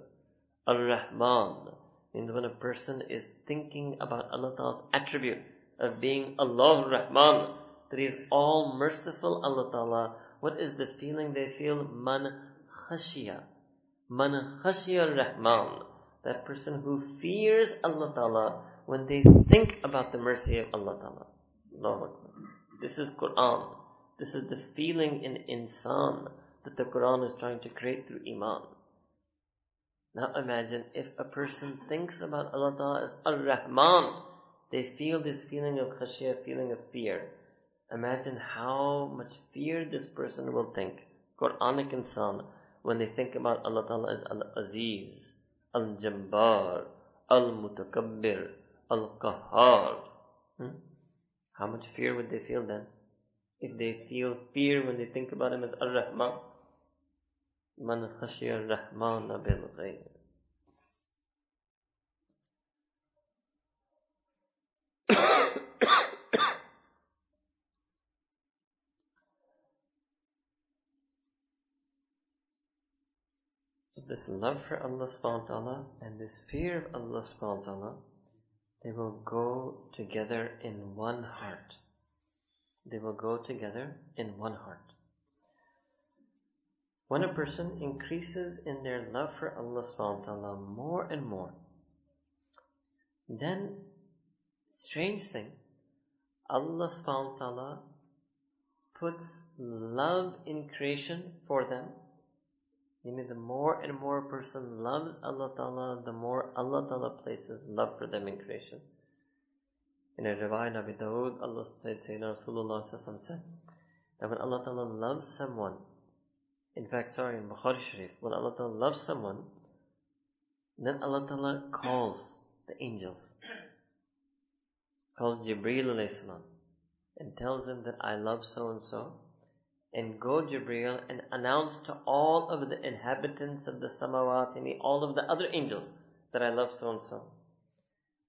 Ar-Rahman means when a person is thinking about Allah Ta'ala's attribute of being Allah Rahman, that He is all merciful Allah Ta'ala. What is the feeling they feel? Man khashya. Man khashya rahman That person who fears Allah Ta'ala when they think about the mercy of Allah Ta'ala. This is Quran. This is the feeling in insan that the Quran is trying to create through iman. Now imagine if a person thinks about Allah Ta'ala as Ar-Rahman, they feel this feeling of khashya, feeling of fear. Imagine how much fear this person will think. Quranic insan when they think about Allah Ta'ala as Al-Aziz, Al-Jabbar, Al-Mutakabbir, Al-Qahhar. Hmm? How much fear would they feel then? If they feel fear when they think about Him as Ar-Rahman. Man khashiya Rahman bil ghayb. This love for Allah subhanahu wa ta'ala and this fear of Allah subhanahu wa ta'ala, they will go together in one heart. They will go together in one heart. When a person increases in their love for Allah subhanahu wa ta'ala more and more, then, strange thing, Allah subhanahu wa ta'ala puts love in creation for them. Meaning the more and more a person loves Allah Ta'ala, the more Allah Ta'ala places love for them in creation. In a riwayah Nabi Dawood, Allah said, Sayyidina Rasulullah said, that when Allah Ta'ala loves someone, in fact, sorry, in Bukhari Sharif, when Allah Ta'ala loves someone, then Allah Ta'ala calls the angels, calls Jibreel alayhi salam, and tells them that I love so and so, and go Jibreel and announce to all of the inhabitants of the samawat, and all of the other angels, that I love so and so.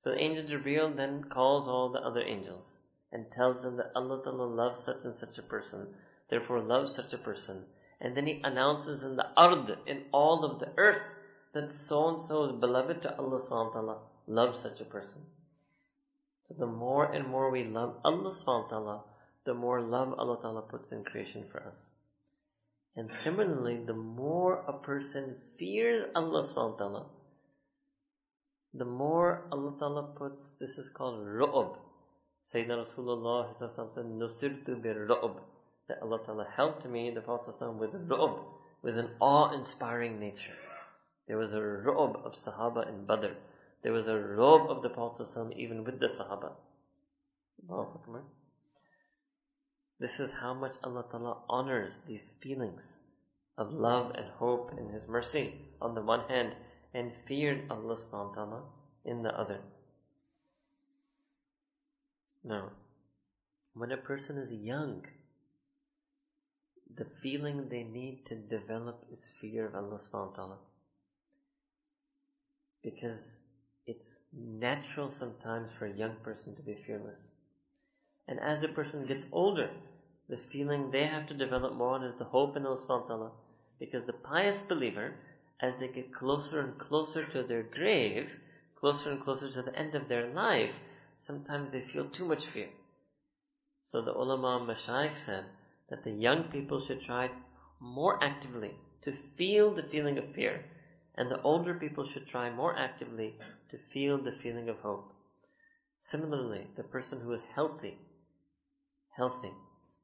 So the angel Jibreel then calls all the other angels and tells them that Allah Ta'ala loves such and such a person, therefore loves such a person. And then he announces in the ard, in all of the earth, that so and so is beloved to Allah subhanahu wa ta'ala, loves such a person. So the more and more we love Allah subhanahu wa ta'ala, the more love Allah ta'ala puts in creation for us. And similarly, the more a person fears Allah subhanahu wa ta'ala, the more Allah ta'ala puts, this is called ru'ub, Sayyidina Rasulullah said, Nusirtu bir ru'ub. That Allah Ta'ala helped me, the Prophet with ru'ub, with an awe-inspiring nature. There was a ru'ub of Sahaba in Badr. There was a ru'ub of the Prophet even with the Sahaba. This is how much Allah Ta'ala honors these feelings of love and hope in His mercy on the one hand, and feared Allah subhanahu wa ta'ala in the other. Now, when a person is young, the feeling they need to develop is fear of Allah subhanahu wa ta'ala. Because it's natural sometimes for a young person to be fearless. And as a person gets older, the feeling they have to develop more on is the hope in Allah. Because the pious believer, as they get closer and closer to their grave, closer and closer to the end of their life, sometimes they feel too much fear. So the ulama mashayikh said that the young people should try more actively to feel the feeling of fear, and the older people should try more actively to feel the feeling of hope. Similarly, the person who is healthy, healthy,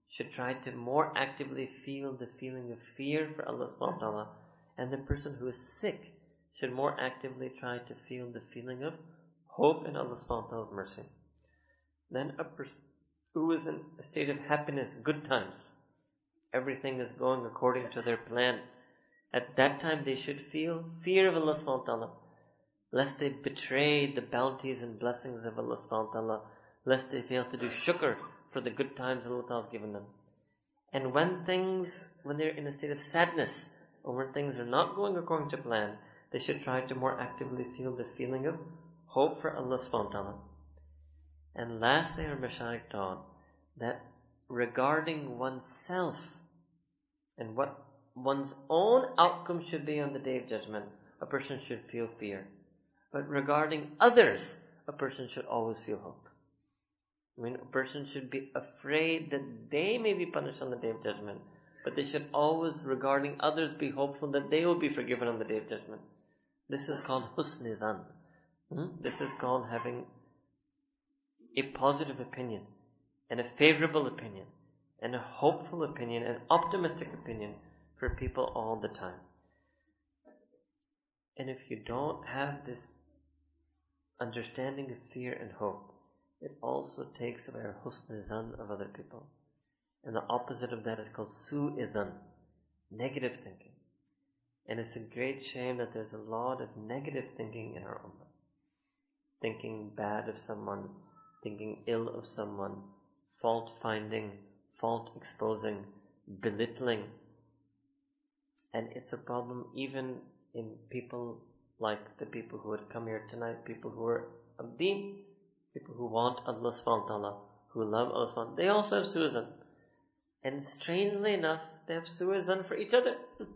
should try to more actively feel the feeling of fear for Allah subhanahu wa ta'ala, and the person who is sick should more actively try to feel the feeling of hope in Allah subhanahu wa ta'ala's mercy. Then a person who is in a state of happiness, good times, everything is going according to their plan. At that time they should feel fear of Allah subhanahu wa ta'ala, lest they betray the bounties and blessings of Allah subhanahu wa ta'ala, lest they fail to do shukr for the good times Allah has given them. And when things, when they're in a state of sadness, or when things are not going according to plan, they should try to more actively feel the feeling of hope for Allah subhanahu. And lastly, our Mashaykh taught that regarding oneself and what one's own outcome should be on the day of judgment, a person should feel fear. But regarding others, a person should always feel hope. I mean, a person should be afraid that they may be punished on the day of judgment, but they should always, regarding others, be hopeful that they will be forgiven on the day of judgment. This is called husnizan. Hmm? This is called having a positive opinion and a favorable opinion and a hopeful opinion, an optimistic opinion for people all the time. And if you don't have this understanding of fear and hope, it also takes away our husn of other people. And the opposite of that is called su'idhan, negative thinking. And it's a great shame that there's a lot of negative thinking in our ummah thinking bad of someone, thinking ill of someone, fault finding, fault exposing, belittling. And it's a problem even in people like the people who had come here tonight, people who are abdeen, people who want Allah subhanahu wa ta'ala, who love Allah subhanahu They also have su'izan. And strangely enough, they have su'izan for each other.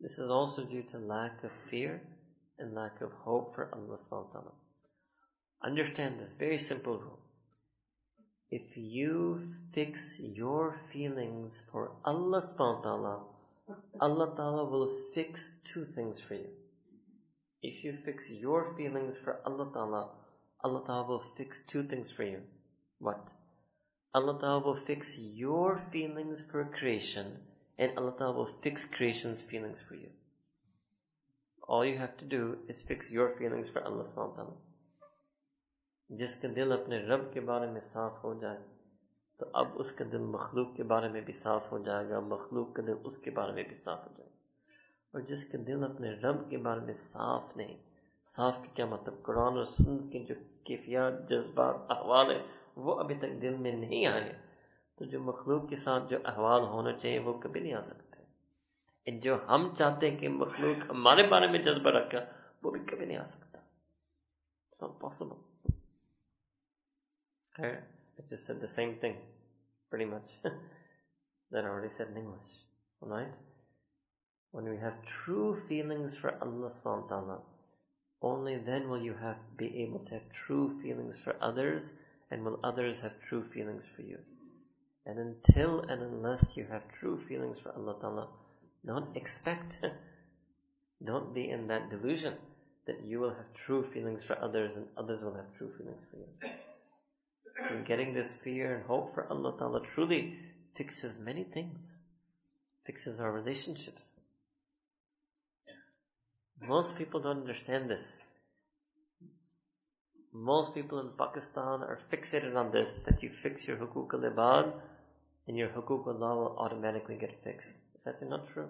This is also due to lack of fear and lack of hope for Allah subhanahu wa ta'ala. Understand this very simple rule. If you fix your feelings for Allah subhanahu wa ta'ala, Allah ta'ala will fix two things for you. If you fix your feelings for Allah ta'ala, Allah ta'ala will fix two things for you. What? Allah Ta'ala will fix your feelings for creation and Allah Ta'ala will fix creation's feelings for you. All you have to do is fix your feelings for Allah subhanahu wa ta'ala. जिसका दिल अपने रब के बारे में साफ हो जाए तो अब उसका दिल मखलूक के बारे में भी साफ हो जाएगा मखलूक का दिल उसके बारे में भी साफ हो जाएगा اور جس کے دل اپنے رب کے بارے میں صاف نہیں، صاف کی کیا مطلب؟ قرآن اور سنت کے جو کیفیات، جذبات، احوال ہیں، وہ ابھی تک دل میں نہیں آئے تو جو مخلوق کے ساتھ جو احوال ہونا چاہیے، وہ کبھی نہیں آ سکتے۔ جو ہم چاہتے ہیں کہ مخلوق ہمارے بارے میں جذبہ رکھا وہ بھی کبھی نہیں آ سکتا۔ Possible When we have true feelings for Allah subhanahu wa ta'ala, only then will you have be able to have true feelings for others and will others have true feelings for you. And until and unless you have true feelings for Allah Ta'ala, don't expect, don't be in that delusion that you will have true feelings for others and others will have true feelings for you. And getting this fear and hope for Allah Ta'ala truly fixes many things. Fixes our relationships. Most people don't understand this. Most people in Pakistan are fixated on this, that you fix your hukuk al-ibad and your hukuk Allah will automatically get fixed. It's actually not true.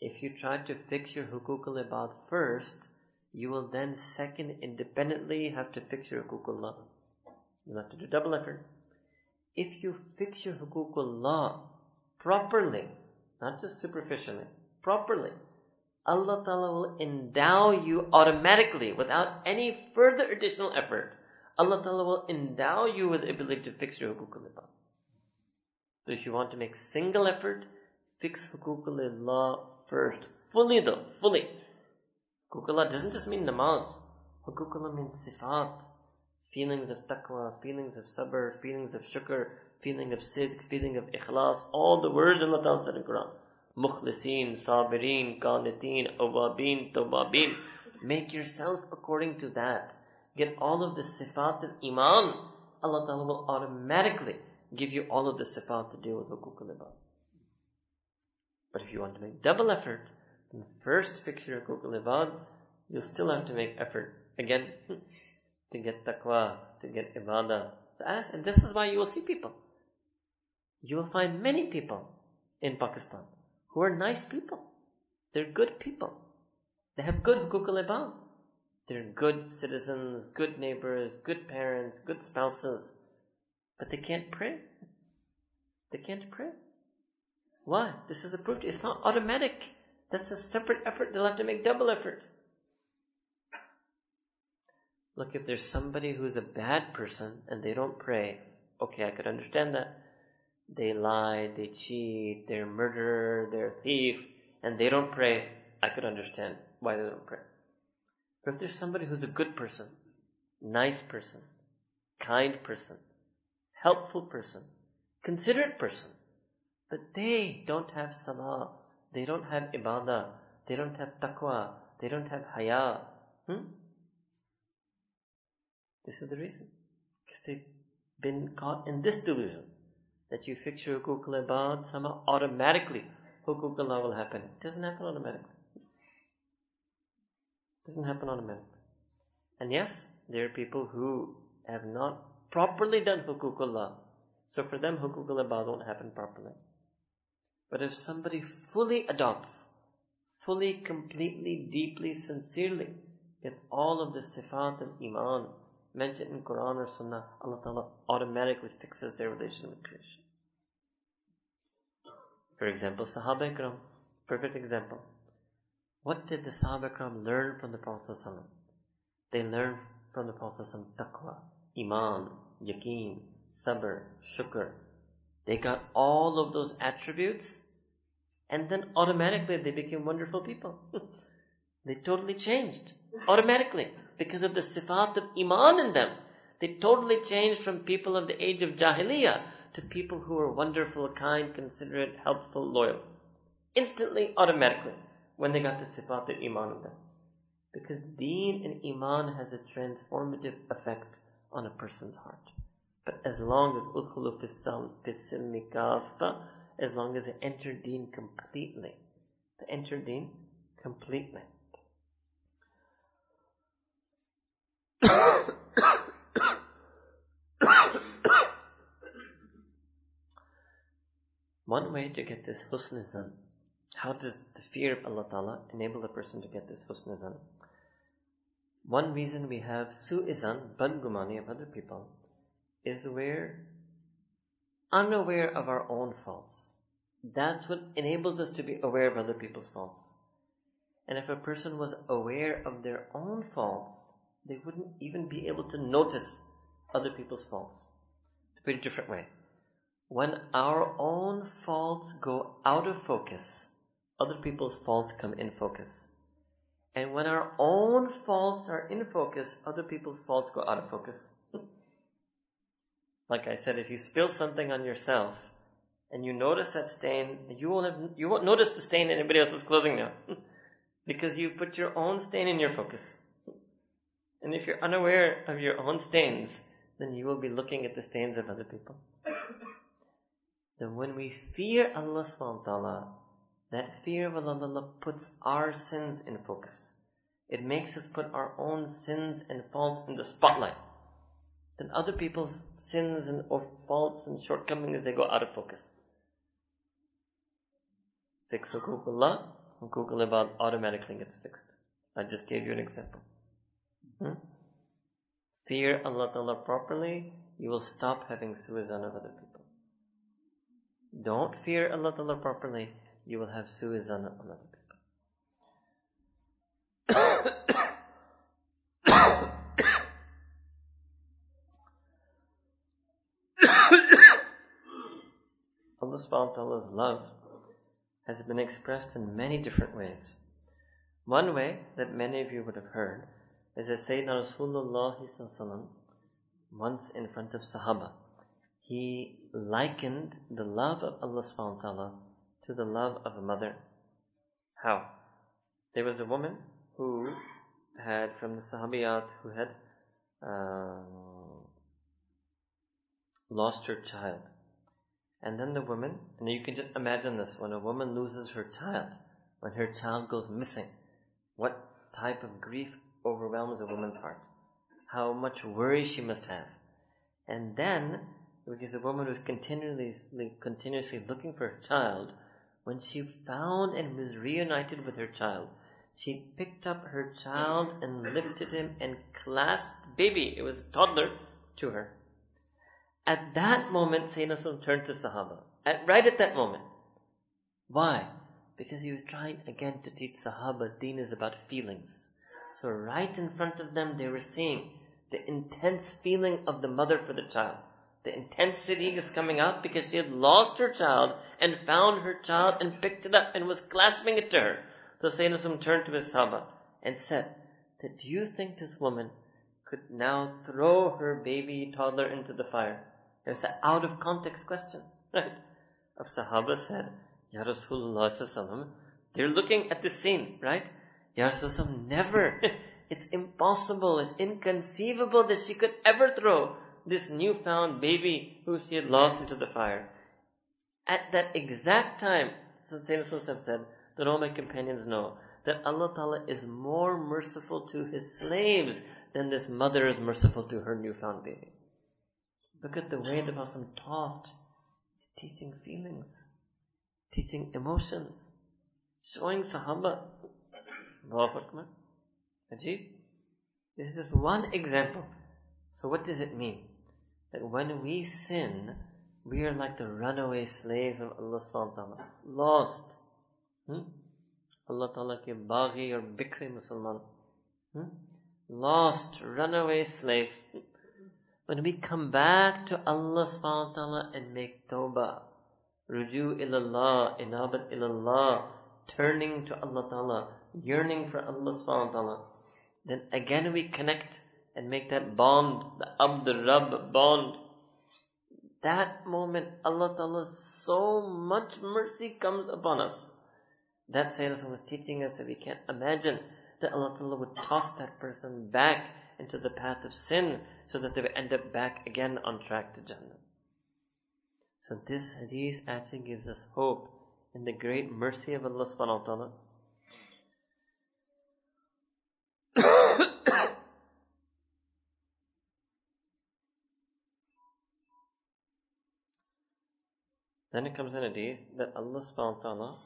If you try to fix your hukuk al-ibad first, you will then second independently have to fix your hukuk Allah. You'll have to do double effort. If you fix your hukuk Allah properly, not just superficially, properly, Allah Ta'ala will endow you automatically without any further additional effort. Allah Ta'ala will endow you with the ability to fix your hukuk al So if you want to make single effort, fix hukuk al first. Fully though, fully. Hukuk Allah doesn't just mean namaz. Hukuk Allah means sifat. Feelings of taqwa, feelings of sabr, feelings of shukr, feeling of sidq, feeling of ikhlas, all the words Allah Ta'ala said in Quran. Mukhlisin, Sabirin, Qanitin, Awabin, Tawabin. Make yourself according to that. Get all of the sifat of Iman. Allah Ta'ala will automatically give you all of the sifat to deal with hukuk al But if you want to make double effort, then first fix your hukuk al you'll still have to make effort again to get taqwa, to get ibadah. to ask. And this is why you will see people. You will find many people in Pakistan who are nice people. They're good people. They have good hukuk al They're good citizens, good neighbors, good parents, good spouses. But they can't pray. They can't pray. Why? This is a proof. It's not automatic. That's a separate effort. They'll have to make double effort. Look, if there's somebody who's a bad person and they don't pray, okay, I could understand that they lie, they cheat, they're murderer, they're thief, and they don't pray, I could understand why they don't pray. But if there's somebody who's a good person, nice person, kind person, helpful person, considerate person, but they don't have salah, they don't have ibadah, they don't have taqwa, they don't have haya. Hmm? This is the reason. Because they've been caught in this delusion that you fix your hukuk al-ibad, somehow automatically hukuk Allah will happen. It doesn't happen automatically. It doesn't happen automatically. And yes, there are people who have not properly done hukuk Allah. So for them, hukuk al-ibad won't happen properly. But if somebody fully adopts, fully, completely, deeply, sincerely, gets all of the sifat of iman, mentioned in Quran or Sunnah, Allah Ta'ala automatically fixes their relation with creation. For example, Sahaba Ikram, perfect example. What did the Sahaba Ikram learn from the Prophet They learned from the Prophet taqwa, iman, yaqeen, sabr, shukr. They got all of those attributes and then automatically they became wonderful people. they totally changed. Automatically because of the sifat of iman in them. They totally changed from people of the age of jahiliyyah to people who were wonderful, kind, considerate, helpful, loyal. Instantly, automatically, when they got the sifat of iman in them. Because deen and iman has a transformative effect on a person's heart. But as long as udkhulu fisilmi kafa, as long as they enter deen completely. They enter deen completely. One way to get this husn zan, how does the fear of Allah Ta'ala enable a person to get this husn zan? One reason we have su'izan, badgumani of other people, is we're unaware of our own faults. That's what enables us to be aware of other people's faults. And if a person was aware of their own faults, they wouldn't even be able to notice other people's faults. To put it a different way, when our own faults go out of focus, other people's faults come in focus. And when our own faults are in focus, other people's faults go out of focus. like I said, if you spill something on yourself and you notice that stain, you won't have, you won't notice the stain in anybody else's clothing now. because you put your own stain in your focus. And if you're unaware of your own stains, then you will be looking at the stains of other people. then when we fear Allah subhanahu wa ta'ala, that fear of Allah puts our sins in focus. It makes us put our own sins and faults in the spotlight. Then other people's sins and or faults and shortcomings they go out of focus. Fix hukuk Google about automatically gets fixed. I just gave you an example. Hmm? Fear Allah Ta'ala properly, you will stop having suizan of other people. Don't fear Allah Ta'ala properly, you will have suizan on other people. Allah subhanahu wa ta'ala's love has been expressed in many different ways. One way that many of you would have heard is that Sayyidina Rasulullah once in front of Sahaba, he likened the love of Allah subhanahu wa ta'ala to the love of a mother. How? There was a woman who had, from the Sahabiyat, who had uh, lost her child. And then the woman, and you can just imagine this, when a woman loses her child, when her child goes missing, what type of grief overwhelms a woman's heart? How much worry she must have. And then, because the woman was continuously, continuously looking for her child, when she found and was reunited with her child, she picked up her child and lifted him and clasped baby, it was a toddler, to her. At that moment, Sayyidina turned to Sahaba. At, right at that moment. Why? Because he was trying again to teach Sahaba deen is about feelings. So right in front of them, they were seeing the intense feeling of the mother for the child. The intensity is coming out because she had lost her child and found her child and picked it up and was clasping it to her. So Sayyidina turned to his Sahaba and said, that do you think this woman could now throw her baby toddler into the fire? It was an out of context question, right? Of Sahaba said, Ya Rasulullah they're looking at the scene, right? Rasulullah, never. it's impossible, it's inconceivable that she could ever throw this newfound baby who she had lost into the fire. At that exact time, Sayyidina Rasulullah said, that all my companions know that Allah Ta'ala is more merciful to His slaves than this mother is merciful to her newfound baby. Look at the way the Prophet taught. He's teaching feelings, teaching emotions, showing Sahaba. Ajib. This is just one example. So what does it mean? That when we sin, we are like the runaway slave of Allah subhanahu wa ta'ala. Lost. Hmm? Allah ta'ala ke baghi or bikri Musliman. Hmm? Lost, runaway slave. When we come back to Allah subhanahu wa ta'ala and make tawbah, ruju ilallah, inabat ilallah, turning to Allah ta'ala, yearning for Allah subhanahu wa ta'ala, then again we connect and make that bond, the abd bond. That moment, Allah ta'ala, so much mercy comes upon us. That Sayyidina was teaching us that we can't imagine that Allah ta'ala would toss that person back into the path of sin so that they will end up back again on track to Jannah. So this hadith actually gives us hope in the great mercy of Allah subhanahu wa ta'ala. then it comes in a hadith that Allah subhanahu wa ta'ala,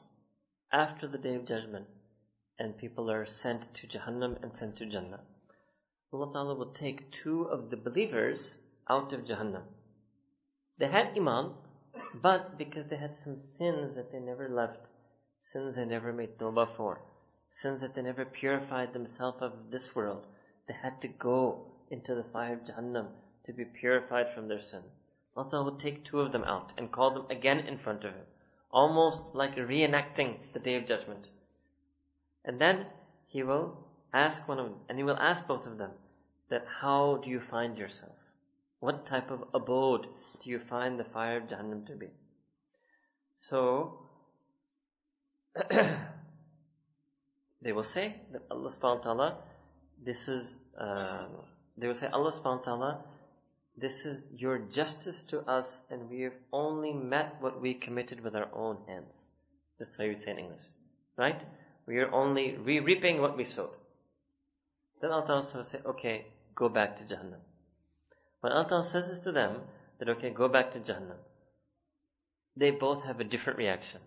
after the day of judgment, and people are sent to Jahannam and sent to Jannah, Allah ta'ala will take two of the believers out of Jahannam. They had Iman, but because they had some sins that they never left, sins they never made tawbah for, sins that they never purified themselves of this world, they had to go into the fire of Jahannam to be purified from their sin. Allah will take two of them out and call them again in front of Him, almost like reenacting the Day of Judgment. And then He will ask one of them, and He will ask both of them, that how do you find yourself? What type of abode do you find the fire of Jahannam to be? So, they will say that Allah subhanahu wa ta'ala, this is, uh, they will say, Allah subhanahu wa ta'ala, this is your justice to us and we have only met what we committed with our own hands. That's how you say in English. Right? We are only re-reaping what we sowed. Then Allah will say, okay, go back to Jahannam. When Allah ta'ala says this to them, that okay, go back to Jahannam, they both have a different reaction.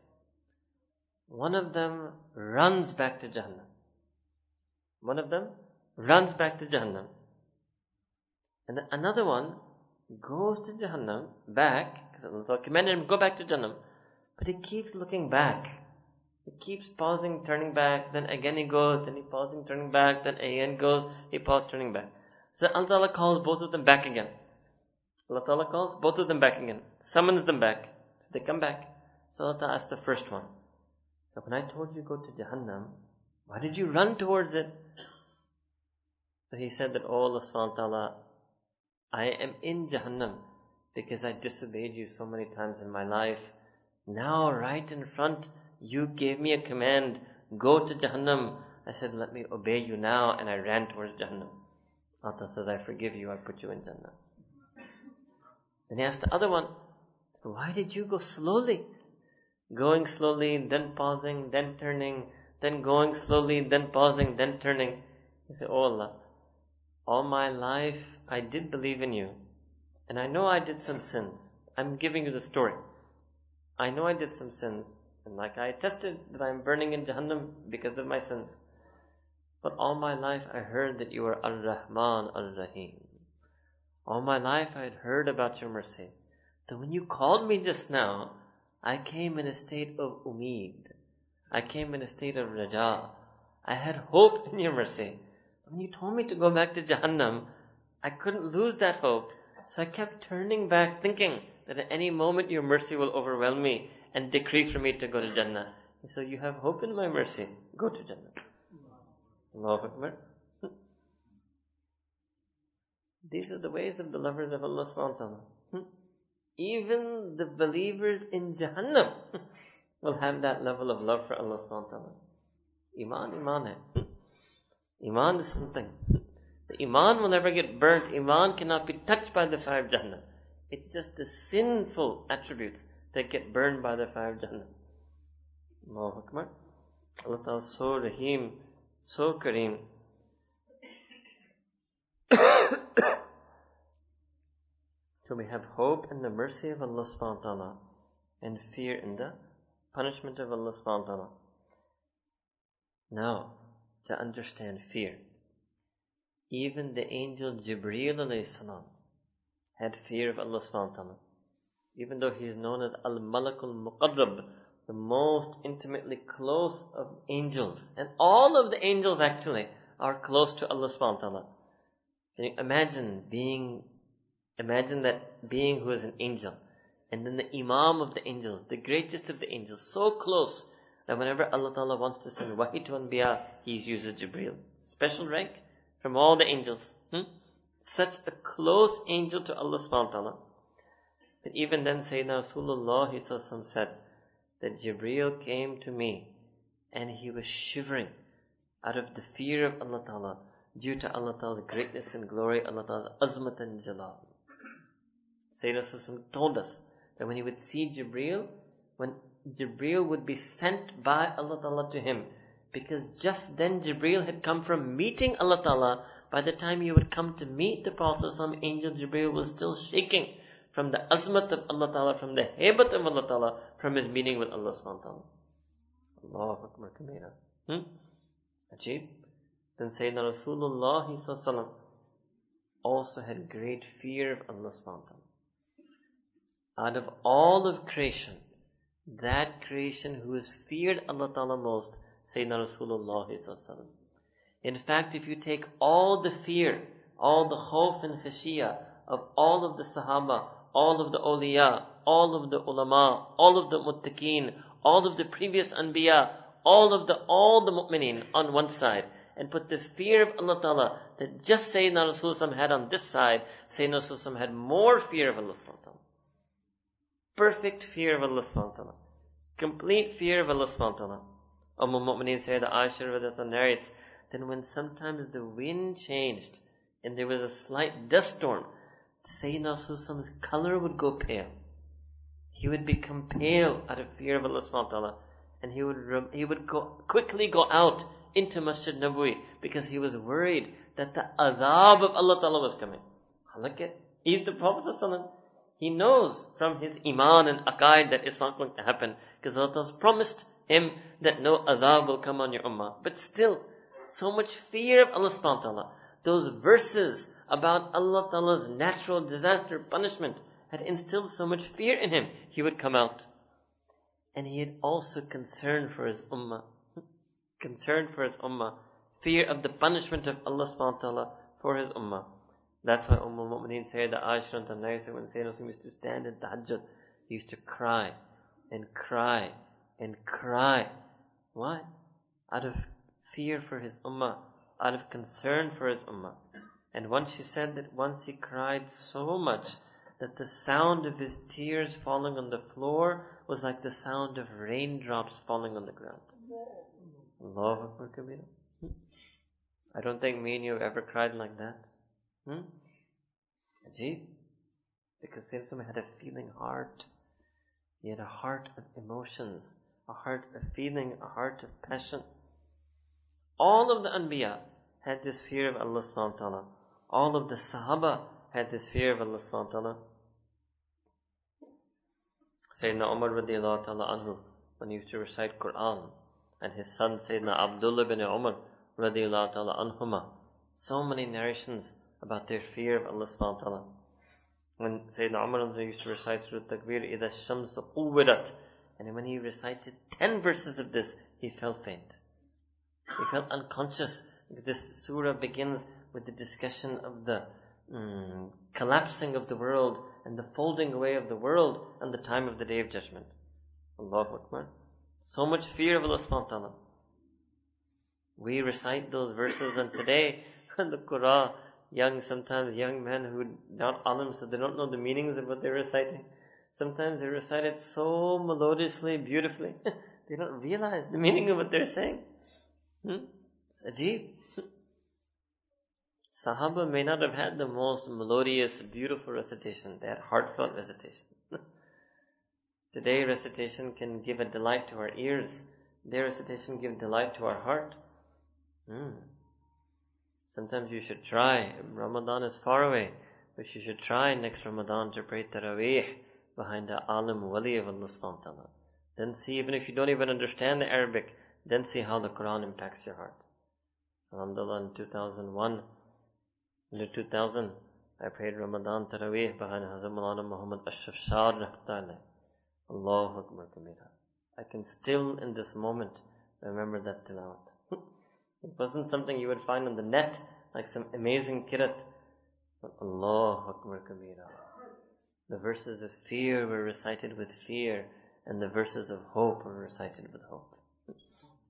One of them runs back to Jahannam. One of them runs back to Jahannam. And another one goes to Jahannam back, because Allah commanded him go back to Jahannam, but he keeps looking back. He keeps pausing, turning back, then again he goes, then he pausing, turning back, then again goes, he pauses, turning back. So Allah calls both of them back again. Allah calls both of them back again, summons them back. So they come back. So Allah asks the first one, when I told you go to Jahannam, why did you run towards it? So he said that, Oh Allah I am in Jahannam because I disobeyed you so many times in my life. Now, right in front, you gave me a command, go to Jahannam. I said, let me obey you now, and I ran towards Jahannam. Allah says, I forgive you, I put you in Jannah. Then he asked the other one, why did you go slowly? Going slowly, then pausing, then turning, then going slowly, then pausing, then turning. He said, Oh Allah, all my life I did believe in you. And I know I did some sins. I'm giving you the story. I know I did some sins. And like I attested that I'm burning in Jahannam because of my sins. But all my life I heard that you are Ar-Rahman Ar-Rahim. All my life I had heard about your mercy. So when you called me just now, I came in a state of umeed. I came in a state of raja. I had hope in your mercy. When you told me to go back to Jahannam, I couldn't lose that hope. So I kept turning back thinking that at any moment your mercy will overwhelm me and decree for me to go to Jannah. And so you have hope in my mercy. Go to Jannah. Allahu Akbar. These are the ways of the lovers of Allah subhanahu wa ta'ala. Even the believers in Jahannam will have that level of love for Allah subhanahu wa ta'ala. Iman, Iman. Iman is something. The Iman will never get burnt. Iman cannot be touched by the fire of Jahannam. It's just the sinful attributes that get burned by the fire of Jahannam. Allahu Akbar. Allah Ta'ala is so Rahim, so Kareem. So we have hope in the mercy of Allah subhanahu wa ta'ala and fear in the punishment of Allah subhanahu wa ta'ala. Now, to understand fear. Even the angel Jibreel alayhi salam had fear of Allah subhanahu wa ta'ala. Even though he is known as Al-Malakul Muqarrab, the most intimately close of angels. And all of the angels actually are close to Allah subhanahu wa ta'ala. Can you imagine being Imagine that being who is an angel, and then the Imam of the angels, the greatest of the angels, so close that whenever Allah Ta'ala wants to send wahi to Anbiya, He uses Jibreel. Special rank from all the angels. Hmm? Such a close angel to Allah subhanahu wa ta'ala. But even then Sayyidina Rasulullah said that Jibreel came to me and he was shivering out of the fear of Allah Ta'ala due to Allah Ta'ala's greatness and glory, Allah Ta'ala's azmat and jalal. Sayyidina told us that when he would see Jibreel, when Jibreel would be sent by Allah Ta'ala to him, because just then Jibreel had come from meeting Allah Ta'ala, by the time he would come to meet the Prophet some angel Jibreel was still shaking from the azmat of Allah Ta'ala, from the hebat of Allah Ta'ala, from his meeting with Allah subhanahu wa ta'ala. Allahu Akbar Kabira. Hmm? Ajib. Then Sayyidina Rasulullah also had great fear of Allah subhanahu wa ta'ala. Out of all of creation, that creation who has feared Allah Ta'ala most, Sayyidina Rasulullah In fact, if you take all the fear, all the khawf and khashiyah of all of the Sahaba, all of the awliya, all of the ulama, all of the muttaqeen, all of the previous anbiya, all of the, all the mu'mineen on one side, and put the fear of Allah Ta'ala that just Sayyidina Rasulullah had on this side, Sayyidina Rasulullah had more fear of Allah Ta'ala. Perfect fear of Allah subhanahu wa ta'ala. Complete fear of Allah subhanahu wa ta'ala. Umm al-Mu'mineen said, Aisha narrates, then when sometimes the wind changed and there was a slight dust storm, Sayyidina Rasul's color would go pale. He would become pale out of fear of Allah subhanahu wa ta'ala. And he would, he would go, quickly go out into Masjid Nabawi because he was worried that the adhab of Allah ta'ala was coming. Look at, he's the Prophet he knows from his iman and aqaid that it's not going to happen because Allah has promised him that no adhab will come on your ummah. But still, so much fear of Allah subhanahu wa ta'ala. Those verses about Allah ta'ala's natural disaster punishment had instilled so much fear in him. He would come out. And he had also concern for his ummah. concern for his ummah. Fear of the punishment of Allah subhanahu wa ta'ala for his ummah. That's why Umm al-Mu'mineen said that Aisha and Naisa when Sayyidina used to stand in tahajjud, he used to cry and cry and cry. Why? Out of fear for his ummah, out of concern for his ummah. And once she said that once he cried so much that the sound of his tears falling on the floor was like the sound of raindrops falling on the ground. Allahu Akbar. I don't think me and you have ever cried like that. Hmm? Ajib. Because Sayyidina had a feeling heart. He had a heart of emotions, a heart of feeling, a heart of passion. All of the Anbiya had this fear of Allah subhanahu wa ta'ala. All of the Sahaba had this fear of Allah subhanahu wa ta'ala. Sayyidina Umar radiallahu ta'ala anhu, when he used to recite Quran, and his son Sayyidina Abdullah bin Umar radiallahu ta'ala anhuma, so many narrations about their fear of Allah subhanahu wa ta'ala. When Sayyidina Umar used to recite Surah Takwir, إِذَا الشَّمْسُ قُوِّرَتْ And when he recited 10 verses of this, he fell faint. He felt unconscious. This surah begins with the discussion of the um, collapsing of the world and the folding away of the world and the time of the day of judgment. Allahu Akbar. So much fear of Allah subhanahu wa ta'ala. We recite those verses and today the Quran young, sometimes young men who not alim, so they don't know the meanings of what they're reciting. Sometimes they recite it so melodiously, beautifully, they don't realize the meaning of what they're saying. Hmm? It's ajib. Sahaba may not have had the most melodious, beautiful recitation. They had heartfelt recitation. Today, recitation can give a delight to our ears. Their recitation give delight to our heart. Hmm. Sometimes you should try. Ramadan is far away, but you should try next Ramadan to pray Taraweeh behind the alim wali of Allah subhanahu wa ta'ala. Then see, even if you don't even understand the Arabic, then see how the Quran impacts your heart. Alhamdulillah, in 2001, in 2000, I prayed Ramadan Taraweeh behind Hazrat Muhammad Ashraf Shah Allahu Akbar Kabira. I can still in this moment remember that tilawat. It wasn't something you would find on the net, like some amazing kirat. But Allah Akbar Kabira. The verses of fear were recited with fear, and the verses of hope were recited with hope.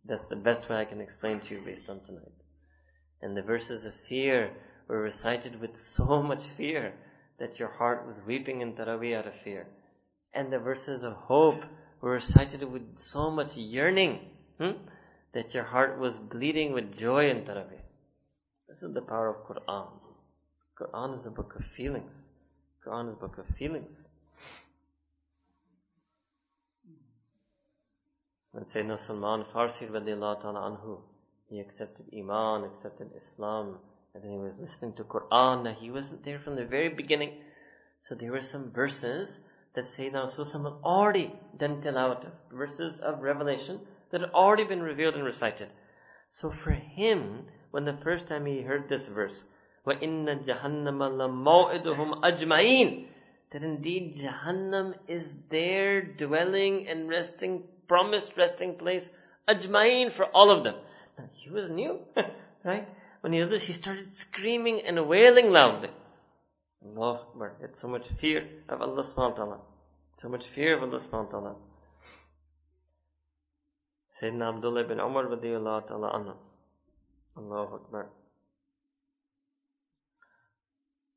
That's the best way I can explain to you based on tonight. And the verses of fear were recited with so much fear that your heart was weeping in Taraweeh out of fear. And the verses of hope were recited with so much yearning. Hmm? That your heart was bleeding with joy in Taraweeh. This is the power of Quran. Quran is a book of feelings. Quran is a book of feelings. When Sayyidina Salman Farsi ta'ala anhu, he accepted Iman, accepted Islam, and then he was listening to Quran. Now he wasn't there from the very beginning. So there were some verses that Sayyidina Rasulullah already done tilawat of, verses of revelation that had already been revealed and recited. So for him, when the first time he heard this verse, وَإِنَّ جَهَنَّمَ لَمَوْئِدُهُمْ أَجْمَعِينَ That indeed Jahannam is their dwelling and resting, promised resting place, ajma'in for all of them. Now he was new, right? When he heard this, he started screaming and wailing loudly. Allah Akbar. It's so much fear of Allah subhanahu wa ta'ala. So much fear of Allah subhanahu wa ta'ala. Sayyidina Abdullah ibn Umar radiyallahu ta'ala anhu. Allahu Akbar.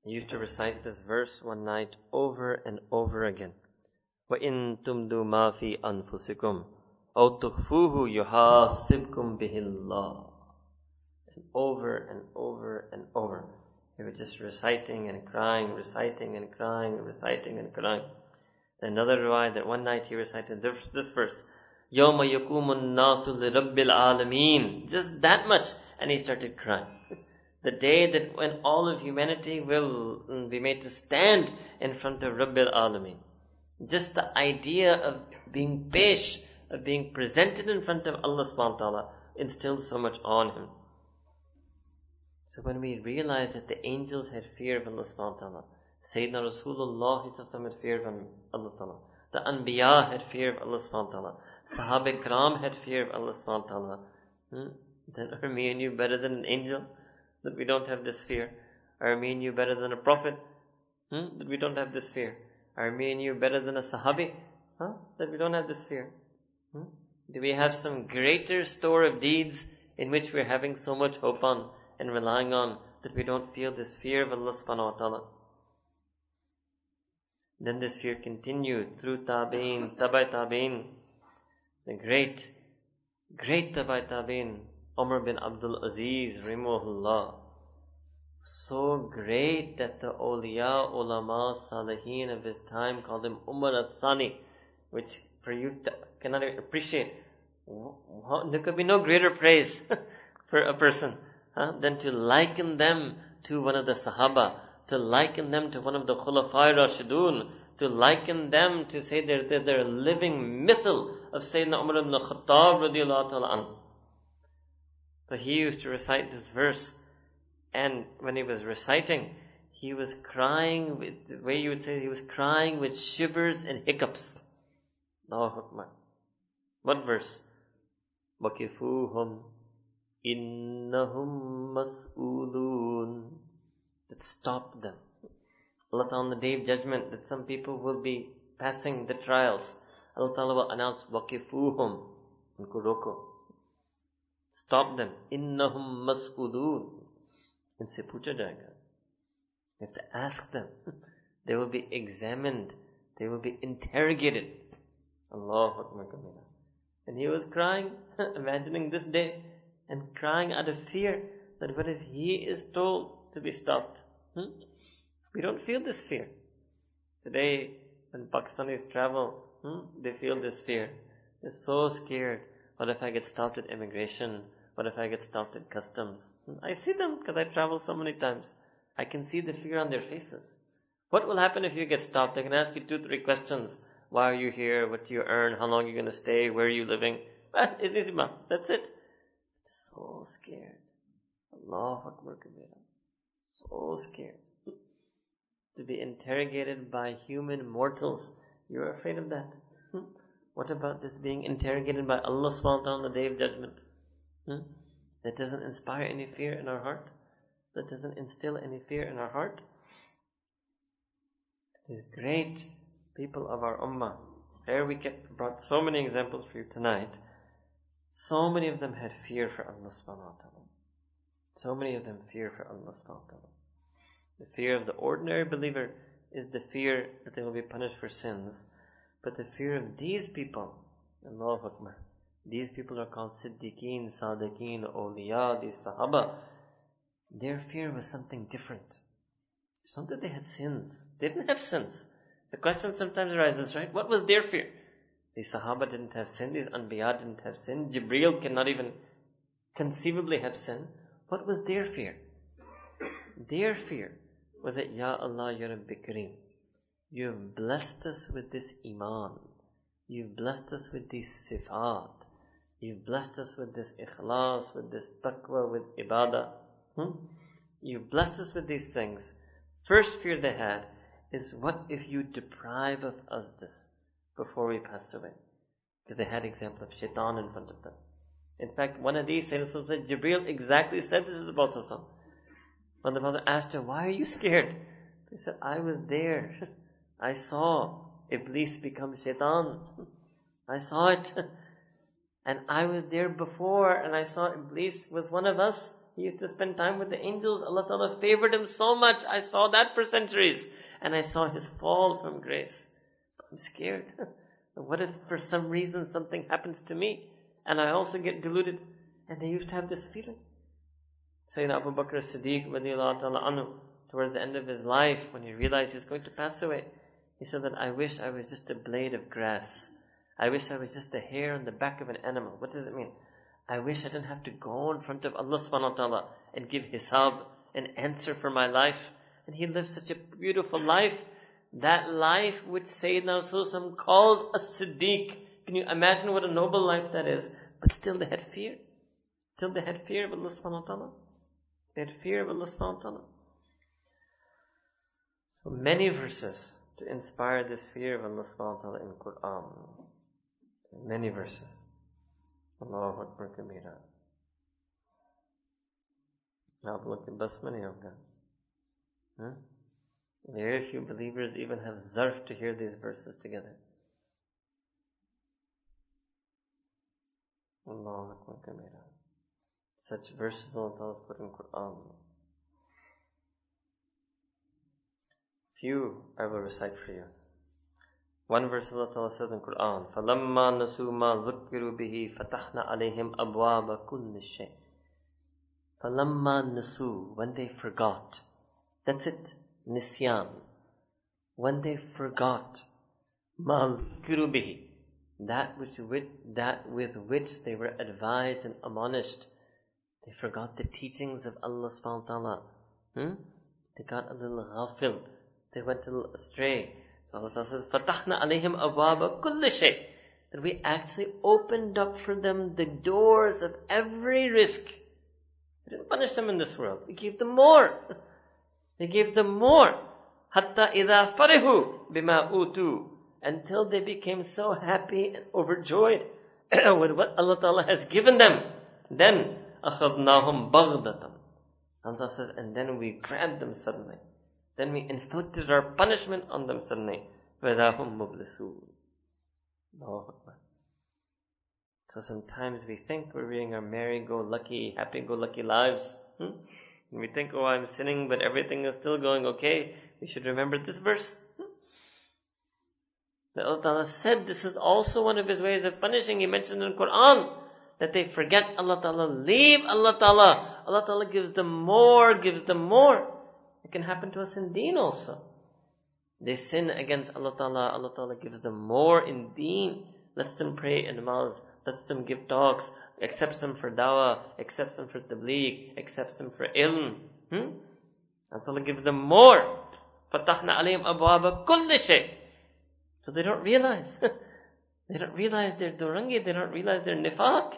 He used to recite this verse one night over and over again. وَإِن تُمْدُوا مَا فِي أَنفُسِكُمْ أَوْ تُخْفُوهُ يُحَاسِبْكُمْ بِهِ اللَّهِ And over and over and over. He was just reciting and crying, reciting and crying, reciting and crying. Another riwayah that one night he recited this, this verse. Yoma yakumun nasu rabbil alameen. Just that much. And he started crying. the day that when all of humanity will mm, be made to stand in front of Rabbil Alameen. Just the idea of being pesh, of being presented in front of Allah subhanahu wa ta'ala so much on him. So when we realize that the angels had fear of Allah subhanahu wa ta'ala, Sayyidina Rasulullah had fear of Allah ta'ala, the Anbiya had fear of Allah subhanahu wa ta'ala, Sahaba Ikram had fear of Allah subhanahu wa ta'ala, hmm? then are me and you better than an angel? That we don't have this fear? Are me and you better than a prophet? Hmm? That we don't have this fear? Are me and you better than a Sahabi? Huh? That we don't have this fear? Hmm? Do we have some greater store of deeds in which we're having so much hope on? and relying on that we don't feel this fear of Allah subhanahu wa ta'ala. Then this fear continued through Tabi'in, Tabai Tabi'in, the great, great Tabai Tabi'in, Umar bin Abdul Aziz, Rahimahullah. So great that the awliya, ulama, salihin of his time called him Umar al-Thani, which for you cannot appreciate. There could be no greater praise for a person huh, than to liken them to one of the Sahaba, to liken them to one of the Khulafai Rashidun, to liken them to say they're, they're, they're a living mithal of Sayyidina Umar ibn Khattab radiallahu ta'ala anhu. But he used to recite this verse, and when he was reciting, he was crying with, the way you would say, he was crying with shivers and hiccups. Allahu Akbar. What verse? وَكِفُوهُمْ Innahum mas'ulun. That stop them. Allah Ta'ala on the day of judgment that some people will be passing the trials. Allah Ta'ala will announce Wakifuhum in Kuroko. Stop them. Innahum maskudun. And say pucha jayega. You have to ask them. they will be examined. They will be interrogated. Allahu Akbar Kabira. And he was crying, imagining this day, and crying out of fear that what if he is told to be stopped? Hmm? We don't feel this fear. Today, when Pakistanis travel, hmm, they feel this fear. They're so scared. What if I get stopped at immigration? What if I get stopped at customs? Hmm? I see them because I travel so many times. I can see the fear on their faces. What will happen if you get stopped? They can ask you two, three questions. Why are you here? What do you earn? How long are you going to stay? Where are you living? That's it. So scared. Allah Akbar Kabira. So scared. To be interrogated by human mortals. You're afraid of that. Hmm? What about this being interrogated by Allah subhanahu on the day of judgment? Hmm? That doesn't inspire any fear in our heart? That doesn't instill any fear in our heart? These great people of our ummah. Here we kept, brought so many examples for you tonight. So many of them had fear for Allah wa ta'ala. So many of them fear for Allah wa ta'ala. The fear of the ordinary believer is the fear that they will be punished for sins. But the fear of these people, Allahu Akbar, these people are called Siddiqeen, Sadiqeen, Awliya, these Sahaba. Their fear was something different. It's not that they had sins. They didn't have sins. The question sometimes arises, right? What was their fear? The Sahaba didn't have sin, these Anbiya didn't have sin, Jibreel cannot even conceivably have sin. What was their fear? Their fear was that, Ya Allah, Ya Rabbi Kareem, you have blessed us with this Iman. You've blessed us with these sifat. You've blessed us with this ikhlas, with this taqwa, with ibadah. Hmm? You've blessed us with these things. First fear they had is what if you deprive of us this before we pass away? Because they had example of shaitan in front of them. In fact, one of these Sayyidina said, Jibreel exactly said this to the Prophet. When the Prophet asked her, Why are you scared? He said, I was there. I saw Iblis become shaitan. I saw it. And I was there before and I saw Iblis was one of us. He used to spend time with the angels. Allah Ta'ala favored him so much. I saw that for centuries. And I saw his fall from grace. I'm scared. what if for some reason something happens to me? And I also get deluded. And they used to have this feeling. Sayyidina Abu Bakr Siddiq anhu, towards the end of his life, when he realized he was going to pass away, he said that I wish I was just a blade of grass. I wish I was just a hair on the back of an animal. What does it mean? I wish I didn't have to go in front of Allah subhanahu wa ta'ala and give hisab and answer for my life. And he lived such a beautiful life. That life which Sayyidina Rasulullah calls a Siddiq. Can you imagine what a noble life that is? But still they had fear. Still they had fear of Allah subhanahu wa ta'ala. They had fear of Allah subhanahu wa ta'ala. So many verses to inspire this fear of Allah subhanahu wa ta'ala in Quran. Many verses. Allahu Akbar Kabira. आप लोग के बस में नहीं होगा Very few believers even have zarf to hear these verses together. Allahu Akbar Kabira. Such verses Allah has put in Quran. Few I will recite for you. One verse Allah Ta'ala says in Quran, فَلَمَّا نَسُوا مَا ذُكِّرُوا بِهِ فَتَحْنَا عَلَيْهِمْ أَبْوَابَ كُلِّ شَيْءٍ فَلَمَّا نَسُوا When they forgot. That's it. Nisyan. When they forgot. مَا ذُكِّرُوا بِهِ That which with, that with which they were advised and admonished. they forgot the teachings of Allah subhanahu wa ta'ala. Hmm? They got a little ghafil. They went a little astray. So Allah says, Fatahna alayhim ababa kulli shay. That we actually opened up for them the doors of every rizq. We didn't punish them in this world. We gave them more. We gave them more. Hatta ida farihu bima utu. Until they became so happy and overjoyed with what Allah Ta'ala has given them. Then أَخَذْنَاهُمْ بَغْدَةً Allah says, and then we grabbed them suddenly. Then we inflicted our punishment on them suddenly. وَذَاهُمْ مُبْلِسُونَ So sometimes we think we're reading our merry-go-lucky, happy-go-lucky lives. Hmm? And we think, oh, I'm sinning, but everything is still going okay. We should remember this verse. Hmm? That Allah Ta'ala said this is also one of His ways of punishing. He mentioned in the Quran that they forget Allah Ta'ala, leave Allah Ta'ala. Allah Ta'ala gives them more, gives them more. It can happen to us in deen also. They sin against Allah Ta'ala, Allah Ta'ala gives them more in deen, lets them pray in namaz, lets them give talks, accepts them for dawah, accepts them for tabligh, accepts them for ilm. Hmm? Allah Ta'ala gives them more. فَتَحْنَا عَلَيْهِمْ أَبْوَابَ كُلِّ شَيْءٍ So they don't realize. they don't realize their durangi, they don't realize their nifaq.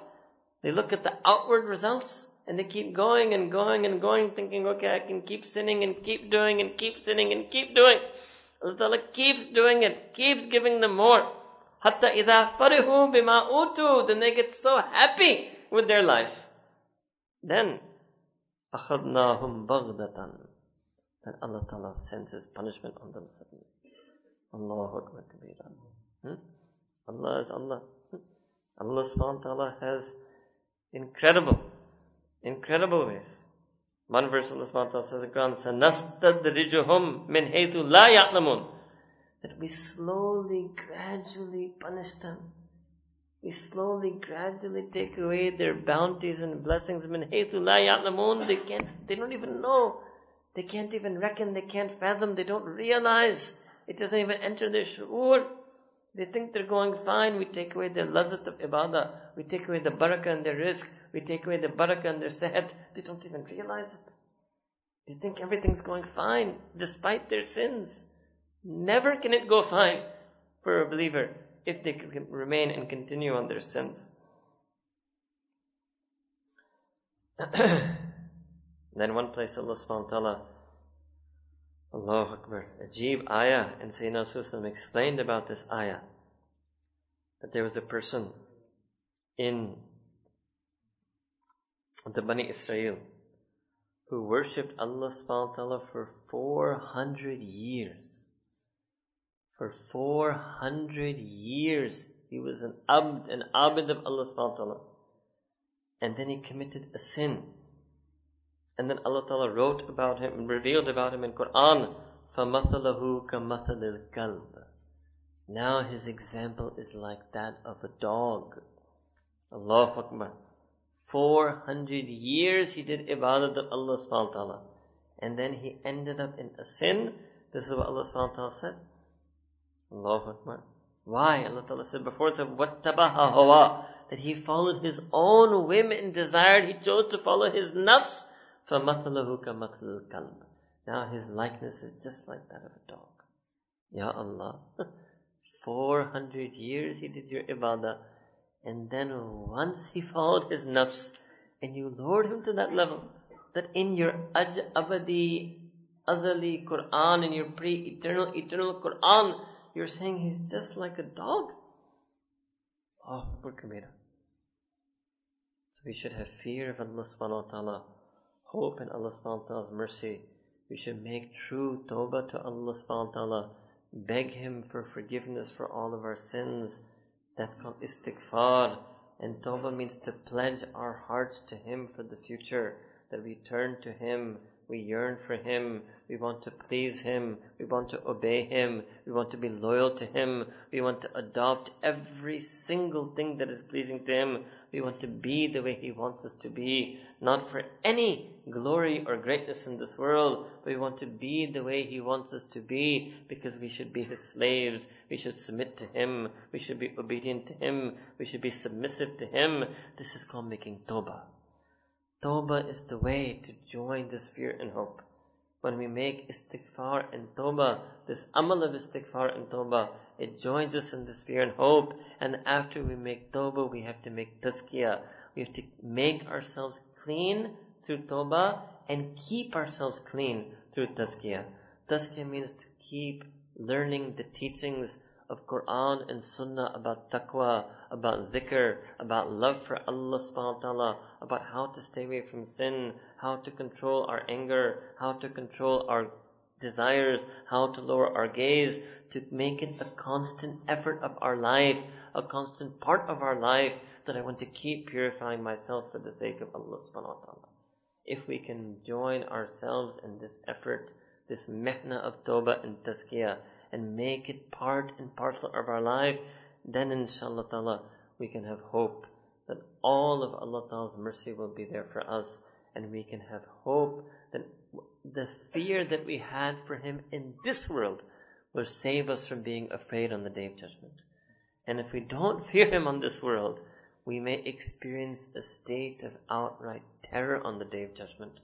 They look at the outward results. And they keep going and going and going, thinking, okay, I can keep sinning and keep doing and keep sinning and keep doing. Allah Ta'ala keeps doing it, keeps giving them more. Hatta idha farihu bima utu. Then they get so happy with their life. Then, akhadnahum baghdatan. Then Allah Ta'ala sends His punishment on them suddenly. Allahu Akbar kabira. Hmm? Allah is Allah. Hmm? Allah subhanahu wa ta'ala has Incredible. Incredible ways. One verse Allah subhanahu says in Quran, Sanastadrijuhum min haythu la ya'lamun. That we slowly, gradually punish them. We slowly, gradually take away their bounties and blessings. Min haythu la ya'lamun. They can't, they don't even know. They can't even reckon. They can't fathom. They don't realize. It doesn't even enter their shu'ur. They think they're going fine. We take away their lazat of ibadah. We take away the barakah and their rizq. We take away the barakah and their sehat. They don't even realize it. They think everything's going fine despite their sins. Never can it go fine for a believer if they can remain and continue on their sins. then one place Allah subhanahu wa ta'ala Allah Akbar. Ajib ayah. And Sayyidina Rasulullah explained about this ayah. That there was a person in the Bani Israel who worshipped Allah subhanahu wa ta'ala for 400 years. For 400 years he was an abd, an abd of Allah subhanahu wa ta'ala. And then he committed a sin. And then Allah Ta'ala wrote about him and revealed about him in Quran, فَمَثَلَهُ كَمَثَلِ الْكَلْبِ Now his example is like that of a dog. Allahu Akbar. 400 years he did ibadat of Allah subhanahu wa ta'ala. And then he ended up in a sin. This is what Allah subhanahu wa ta'ala said. Allahu Akbar. Why? Allah Ta'ala said before, it said, وَاتَّبَهَ هَوَى That he followed his own whim and desired, he chose to follow his nafs. فَمَثَلَهُ كَمَثَلِ الْكَلْبِ Now his likeness is just like that of a dog. Ya Allah. 400 years he did your ibadah. And then once he followed his nafs, and you lowered him to that level, that in your aj abadi, azali Quran, in your pre-eternal, eternal Quran, you're saying he's just like a dog? Oh, poor Kabira. So we should have fear of Allah subhanahu wa ta'ala hope in Allah subhanahu wa ta'ala's mercy. We should make true tawbah to Allah subhanahu wa ta'ala. Beg Him for forgiveness for all of our sins. That's called istighfar. And tawbah means to pledge our hearts to Him for the future. That we turn to Him. We yearn for Him. We want to please Him. We want to obey Him. We want to be loyal to Him. We want to adopt every single thing that is pleasing to Him. We want to be the way He wants us to be. Not for any glory or greatness in this world, we want to be the way He wants us to be because we should be His slaves. We should submit to Him. We should be obedient to Him. We should be submissive to Him. This is called making tawbah. Tawbah is the way to join this fear and hope. When we make istighfar and tawbah, this amal of istighfar and tawbah, it joins us in this fear and hope. And after we make tawbah, we have to make tazkiyah. We have to make ourselves clean through tawbah and keep ourselves clean through tazkiyah. Tazkiyah means to keep learning the teachings of Quran and Sunnah about taqwa, about dhikr, about love for Allah subhanahu wa ta'ala, about how to stay away from sin, how to control our anger, how to control our desires, how to lower our gaze, to make it a constant effort of our life, a constant part of our life that I want to keep purifying myself for the sake of Allah subhanahu wa ta'ala. If we can join ourselves in this effort, this mehna of tawbah and tazkiyah, and make it part and parcel of our life, then inshallah ta'ala we can have hope that all of Allah ta'ala's mercy will be there for us and we can have hope that the fear that we had for Him in this world will save us from being afraid on the day of judgment. And if we don't fear Him on this world, we may experience a state of outright terror on the day of judgment.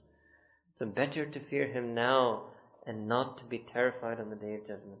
So better to fear Him now and not to be terrified on the day of judgment.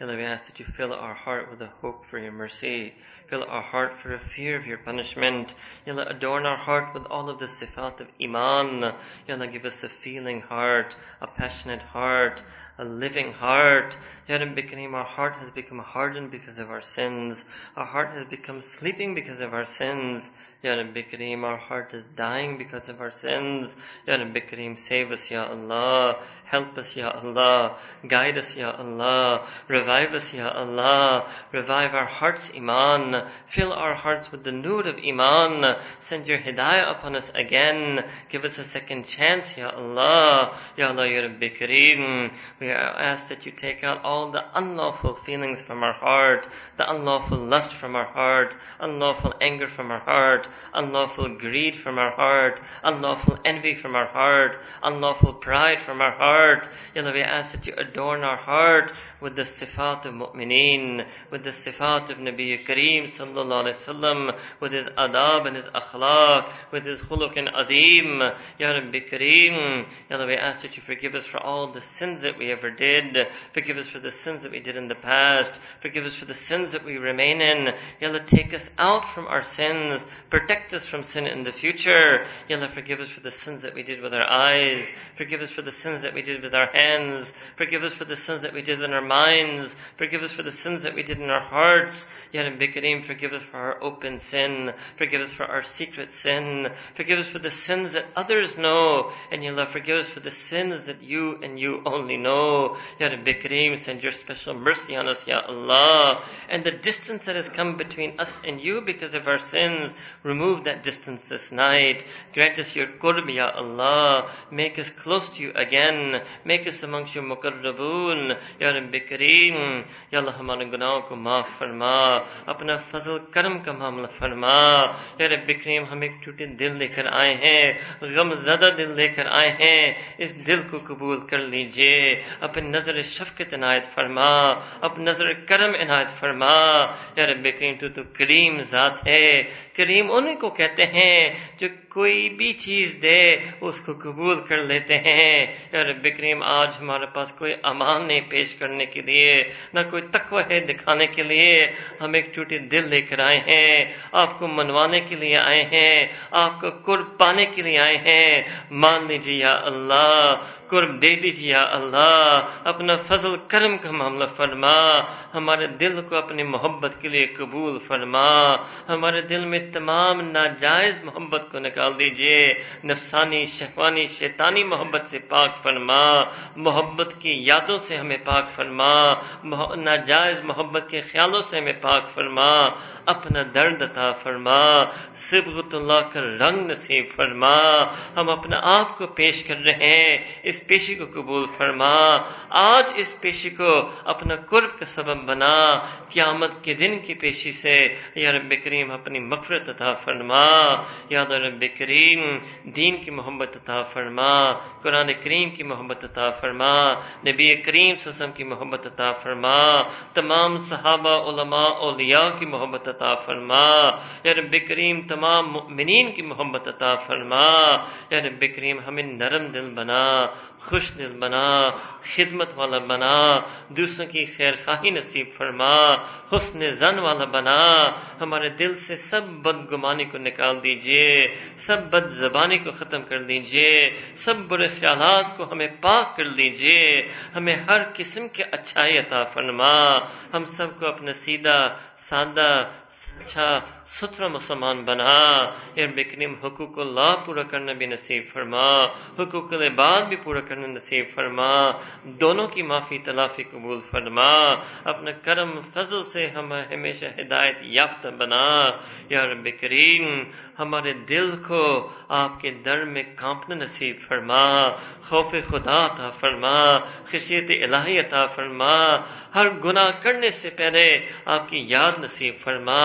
Ya Allah, we ask that you fill our heart with a hope for your mercy. Fill our heart for a fear of your punishment. Ya Allah, adorn our heart with all of the sifat of iman. Ya Allah, give us a feeling heart, a passionate heart, a living heart. Ya Rabbi Kareem, our heart has become hardened because of our sins. Our heart has become sleeping because of our sins. Ya Rabbi Kareem, our heart is dying because of our sins. Ya Rabbi Kareem, save us, Ya Allah. Help us, Ya Allah. Guide us, Ya Allah. Revive us, Ya Allah. Revive our hearts, Iman. Fill our hearts with the nur of Iman. Send your hidayah upon us again. Give us a second chance, Ya Allah. Ya Allah, Ya Rabbi Kareem. We ask that you take out all the unlawful feelings from our heart, the unlawful lust from our heart, unlawful anger from our heart, unlawful greed from our heart, unlawful envy from our heart, unlawful pride from our heart. Ya Allah, we ask that you adorn our heart with the sifat of mu'mineen, with the sifat of Nabi Kareem sallallahu alayhi wasallam, with his adab and his akhlaq, with his khuluq and adim. Ya Rabbi Kareem, Ya Allah, we ask that you forgive us for all the sins that we ever did. Forgive us for the sins that we did in the past. Forgive us for the sins that we remain in. Ya Allah, take us out from our sins. Protect us from sin in the future. Ya Allah, forgive us for the sins that we did with our eyes. Forgive us for the sins that we did with our hands. Forgive us for the sins that we did in our minds. Forgive us for the sins that we did in our hearts. Ya Rabbi Kareem, forgive us for our open sin. Forgive us for our secret sin. Forgive us for the sins that others know. And Ya Allah, forgive us for the sins that you and you only know. Ya Rabbi Kareem, send your special mercy on us, Ya Allah. And the distance that has come between us and you because of our sins, remove that distance this night. Grant us your qurb, Ya Allah. Make us close to you again. Make us amongst مقربون؟ یا رب کریم، یا اللہ ہمارے گناہوں کو معاف فرما، اپنا فضل کرم کا معاملہ فرما۔ یا رب کریم، ہم ایک ٹوٹے دل لے کر آئے ہیں غم زدہ دل لے کر آئے ہیں۔ اس دل کو قبول کر لیجیے۔ اپنی نظر شفقت عنایت فرما اپنی نظر کرم عنایت فرما۔ یا رب کریم، تو تو کریم ذات ہے۔ کریم انہیں کو کہتے ہیں جو کوئی بھی چیز دے، اس کو قبول کر لیتے ہیں۔ یا رب کریم آج ہمارے پاس کوئی امان نہیں پیش کرنے کے لیے، نہ کوئی تقوی ہے دکھانے کے لیے۔ ہم ایک چوٹی دل لے کر آئے ہیں، آپ کو منوانے کے لیے آئے ہیں، آپ کو قرب پانے کے لیے آئے ہیں۔ مان لیجیے یا اللہ قرب دے دیجیے اللہ، اپنا فضل کرم کا معاملہ فرما، ہمارے دل کو اپنی محبت کے لیے قبول فرما، ہمارے دل میں تمام ناجائز محبت کو نکال دیجیے نفسانی شہوانی شیطانی محبت سے پاک فرما، محبت کی یادوں سے ہمیں پاک فرما ناجائز محبت کے خیالوں سے ہمیں پاک فرما، اپنا درد تھا فرما، صبغت اللہ کا رنگ نصیب فرما، ہم اپنا آپ کو پیش کر رہے ہیں، اس اس پیشی کو قبول فرما۔ آج اس پیشی کو اپنا قرب کا سبب بنا۔ قیامت کے دن کی پیشی سے یا رب کریم اپنی مغفرت عطا فرما۔ یا رب کریم، دین کی محبت عطا فرما۔ قرآن کریم کی محبت عطا فرما۔ نبی کریم سسم کی محبت عطا فرما۔ تمام صحابہ، علماء، اولیاء کی محبت عطا فرما۔ یا رب کریم، تمام مؤمنین کی محبت عطا فرما۔ یا رب کریم، ہمیں نرم دل بنا۔ خوش دل بنا خدمت والا بنا دوسروں کی خیر خواہی نصیب فرما، حسن زن والا بنا، ہمارے دل سے سب بد گمانی کو نکال دیجیے، سب بد زبانی کو ختم کر دیجیے، سب برے خیالات کو ہمیں پاک کر دیجیے، ہمیں ہر قسم کے اچھائی عطا فرما، ہم سب کو اپنا سیدھا، سادہ اچھا ستھرا مسلمان بنا یعنی اے بکنم حقوق اللہ پورا کرنا بھی نصیب فرما، حقوق العباد بھی پورا کرنا نصیب فرما، دونوں کی معافی تلافی قبول فرما، اپنا کرم فضل سے ہمیں ہمیشہ ہدایت یافتہ بنا۔ یا رب کریم، ہمارے دل کو آپ کے در میں کانپنا نصیب فرما، خوف خدا عطا فرما، خشیت الہی عطا فرما، ہر گناہ کرنے سے پہلے آپ کی یاد نصیب فرما،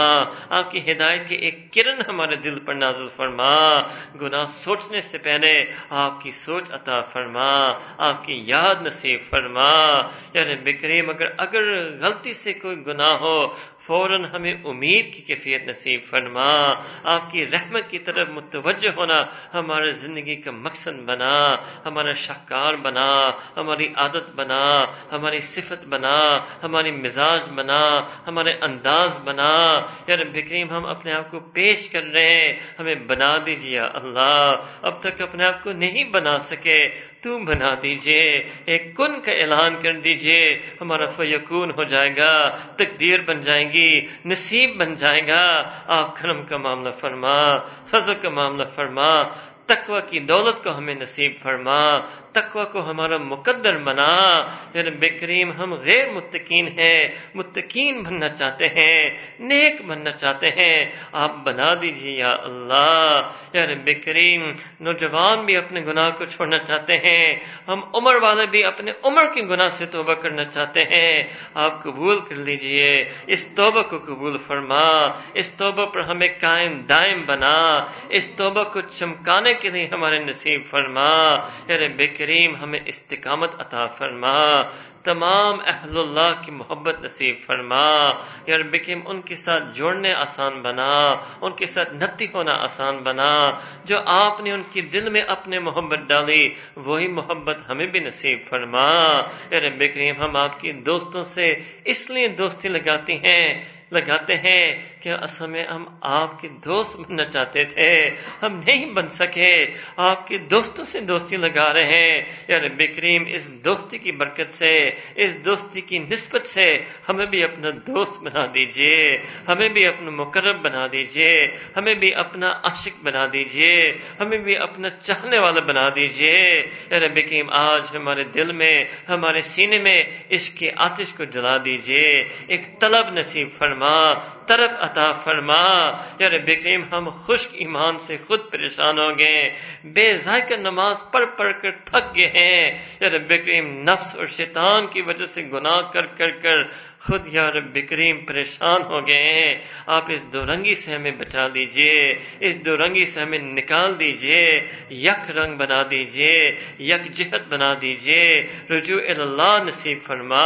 آپ کی ہدایت کی ایک کرن ہمارے دل پر نازل فرما۔ گناہ سوچنے سے پہلے آپ کی سوچ عطا فرما، آپ کی یاد نصیب فرما۔ یعنی بکریم اگر اگر غلطی سے کوئی گناہ ہو فوراً ہمیں امید کی کیفیت نصیب فرما۔ آپ کی رحمت کی طرف متوجہ ہونا ہمارے زندگی کا مقصد بنا، ہمارا شاہکار بنا، ہماری عادت بنا، ہماری صفت بنا، ہماری مزاج بنا، ہمارے انداز بنا۔ یا رب کریم، ہم اپنے آپ کو پیش کر رہے ہیں، ہمیں بنا دیجیے اللہ۔ اب تک اپنے آپ کو نہیں بنا سکے تم بنا دیجیے، ایک کن کا اعلان کر دیجیے، ہمارا فیقون ہو جائے گا، تقدیر بن جائے گی، نصیب بن جائے گا۔ آپ کرم کا معاملہ فرما، فضل کا معاملہ فرما، تقوی کی دولت کو ہمیں نصیب فرما۔ تقوی کو ہمارا مقدر بنا میرے یعنی بے کریم ہم غیر متقین ہیں، متقین بننا چاہتے ہیں، نیک بننا چاہتے ہیں۔ آپ بنا دیجیے یا اللہ۔ یعنی یا رب کریم نوجوان بھی اپنے گناہ کو چھوڑنا چاہتے ہیں، ہم عمر والے بھی اپنے عمر کے گناہ سے توبہ کرنا چاہتے ہیں۔ آپ قبول کر لیجیے، اس توبہ کو قبول فرما۔ اس توبہ پر ہمیں قائم دائم بنا۔ اس توبہ کو چمکانے کے لیے ہمارے نصیب فرما۔ یا رب کریم کریم ہمیں استقامت عطا فرما۔ تمام اہل اللہ کی محبت نصیب فرما۔ یا رب کریم، ان کے ساتھ جوڑنے آسان بنا۔ ان کے ساتھ نتی ہونا آسان بنا۔ جو آپ نے ان کی دل میں اپنے محبت ڈالی، وہی محبت ہمیں بھی نصیب فرما۔ یا رب کریم، ہم آپ کی دوستوں سے اس لیے دوستی لگاتی ہیں، لگاتے ہیں کہ اصل میں ہم آپ کے دوست بننا چاہتے تھے، ہم نہیں بن سکے۔ آپ کے دوستوں سے دوستی لگا رہے ہیں۔ یا رب کریم، اس دوستی کی برکت سے، اس دوستی کی نسبت سے ہمیں بھی اپنا دوست بنا دیجیے۔ ہمیں بھی اپنا مقرب بنا دیجیے۔ ہمیں بھی اپنا عاشق بنا دیجیے۔ ہمیں بھی اپنا چاہنے والا بنا دیجیے۔ یا رب کریم، آج ہمارے دل میں، ہمارے سینے میں اس کی آتش کو جلا دیجیے۔ ایک طلب نصیب فرما۔ طرف عطا فرما۔ یا رب کریم، ہم خشک ایمان سے خود پریشان ہو گئے۔ بے ذائقہ نماز پڑھ پڑھ کر تھک گئے ہیں۔ یا رب کریم، نفس اور شیطان کی وجہ سے گناہ کر کر کر خود یا رب کریم پریشان ہو گئے ہیں۔ آپ اس دو رنگی سے ہمیں بچا دیجیے اس دو رنگی سے ہمیں نکال دیجیے، یک رنگ بنا دیجیے، یک جہت بنا دیجیے۔ رجوع اللہ نصیب فرما،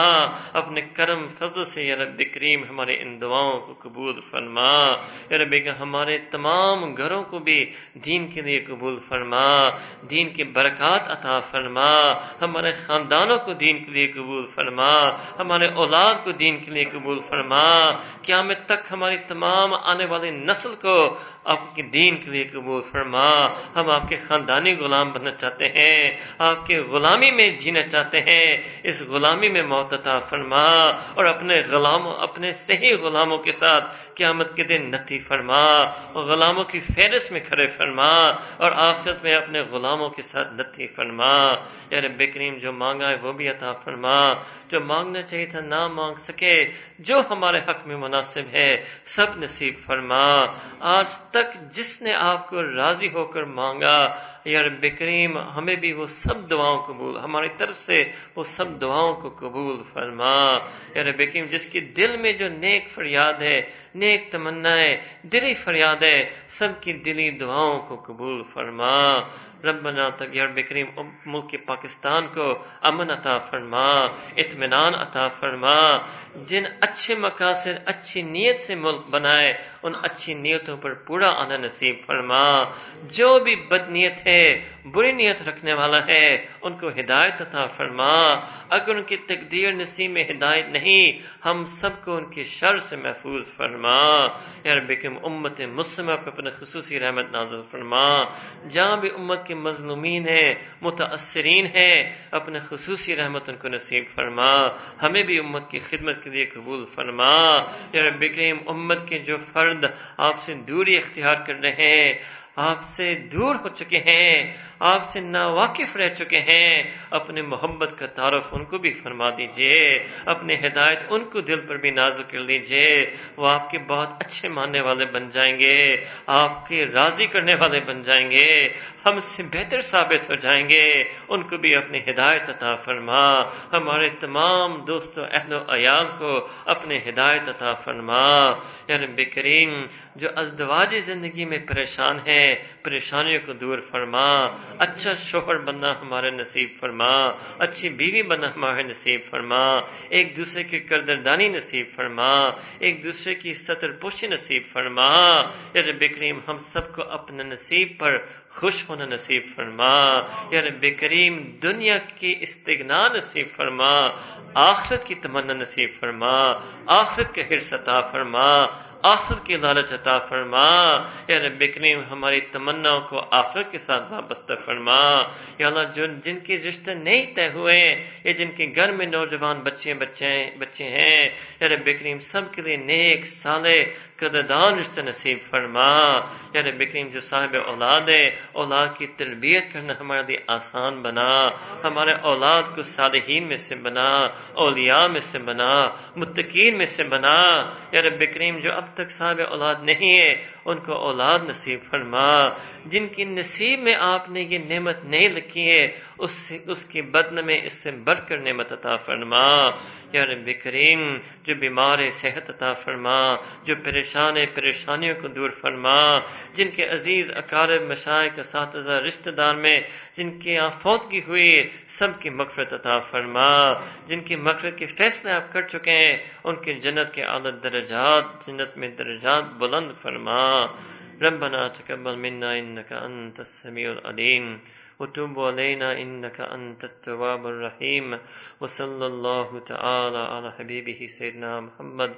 اپنے کرم فضل سے یا رب کریم ہمارے ان دعاؤں کو قبول فرما۔ یا رب ہمارے تمام گھروں کو بھی دین کے لیے قبول فرما، دین کی برکات عطا فرما۔ ہمارے خاندانوں کو دین کے لیے قبول فرما۔ ہمارے اولاد کو دین دین کے لیے قبول فرما، قیامت تک ہماری تمام آنے والی نسل کو آپ کے دین کے لیے قبول فرما۔ ہم آپ کے خاندانی غلام بننا چاہتے ہیں، آپ کے غلامی میں جینا چاہتے ہیں۔ اس غلامی میں موت عطا فرما اور اپنے غلاموں اپنے صحیح غلاموں کے ساتھ قیامت کے دن نتی فرما۔ اور غلاموں کی فہرست میں کھڑے فرما اور آخرت میں اپنے غلاموں کے ساتھ نتی فرما۔ یعنی بکریم جو مانگا ہے وہ بھی عطا فرما۔ جو مانگنا چاہیے تھا نہ مانگ سکے، جو ہمارے حق میں مناسب ہے، سب نصیب فرما۔ آج تک جس نے آپ کو راضی ہو کر مانگا، یا رب کریم، ہمیں بھی وہ سب دعاؤں قبول، ہماری طرف سے وہ سب دعاؤں کو قبول فرما۔ یا رب کریم، جس کی دل میں جو نیک فریاد ہے، نیک تمنا ہے دلی فریاد ہے، سب کی دلی دعاؤں کو قبول فرما۔ ربنا یار بکریم ملک پاکستان کو امن عطا فرما، اطمینان عطا فرما۔ جن اچھے مقاصد، اچھی نیت سے ملک بنائے، ان اچھی نیتوں پر پورا آنا نصیب فرما۔ جو بھی بد نیت ہے، بری نیت رکھنے والا ہے، ان کو ہدایت عطا فرما۔ اگر ان کی تقدیر نصیب میں ہدایت نہیں، ہم سب کو ان کی شر سے محفوظ فرما۔ یار بکریم امت مسلمہ پر اپنے خصوصی رحمت نازل فرما۔ جہاں بھی امت کے مظلومین ہیں متاثرین ہیں، اپنے خصوصی رحمت ان کو نصیب فرما، ہمیں بھی امت کی خدمت کے لیے قبول فرما۔ یا رب کریم، امت کے جو فرد آپ سے دوری اختیار کر رہے ہیں آپ سے دور ہو چکے ہیں، آپ سے ناواقف رہ چکے ہیں۔ اپنے محبت کا تعارف ان کو بھی فرما دیجیے، اپنے ہدایت ان کو دل پر بھی نازل کر لیجیے۔ وہ آپ کے بہت اچھے ماننے والے بن جائیں گے، آپ کے راضی کرنے والے بن جائیں گے۔ ہم سے بہتر ثابت ہو جائیں گے۔ ان کو بھی اپنی ہدایت عطا فرما۔ ہمارے تمام دوستوں اہل و عیال کو اپنے ہدایت عطا فرما۔ یا رب کریم، جو ازدواجی زندگی میں پریشان ہیں پریشانیوں کو دور فرما۔ اچھا شوہر بننا ہمارا نصیب فرما۔ اچھی بیوی بننا ہمارا نصیب فرما۔ ایک دوسرے کی کردردانی نصیب فرما۔ ایک دوسرے کی سطر پوشی نصیب فرما۔ یا رب کریم، ہم سب کو اپنے نصیب پر خوش ہونا نصیب فرما۔ یا رب کریم، دنیا کی استغنا نصیب فرما۔ آخرت کی تمنا نصیب فرما۔ آخرت کا ہر عطا فرما۔ آخر کی لالچ عطا فرما۔ یا رب کریم ہماری تمنا کو آخر کے ساتھ وابستہ فرما۔ یا اللہ جن, جن کے رشتے نہیں طے ہوئے یا جن کے گھر میں نوجوان بچے بچے بچے ہیں یا رب کریم سب کے لیے نیک سالے قدردان رشتہ نصیب فرما۔ یعنی یا رب کریم جو صاحب اولاد ہے، اولاد کی تربیت کرنا ہمارے لیے آسان بنا۔ ہمارے اولاد کو صالحین میں سے بنا، اولیاء میں سے بنا، متقین میں سے بنا۔ یعنی یا رب کریم جو اب تک صاحب اولاد نہیں ہے، ان کو اولاد نصیب فرما۔ جن کی نصیب میں آپ نے یہ نعمت نہیں لکھی ہے، اس سے، اس کی بدن میں اس سے بڑھ کر نعمت عطا فرما۔ یا رب کریم، جو بیمار صحت عطا فرما، جو پریشان پریشانیوں کو دور فرما، جن کے عزیز اقارب مشائق اساتذہ رشتہ دار میں جن کے فوت کی ہوئی سب کی مغفرت عطا فرما، جن کی مغفرت کے فیصلے آپ کر چکے ہیں، ان کے جنت کے عادت درجات، جنت میں درجات بلند فرما۔ ربنا تقبل منا انك انت السميع العليم وتب علينا إنك أنت التواب الرحيم وصلى الله تعالى على حبيبه سيدنا محمد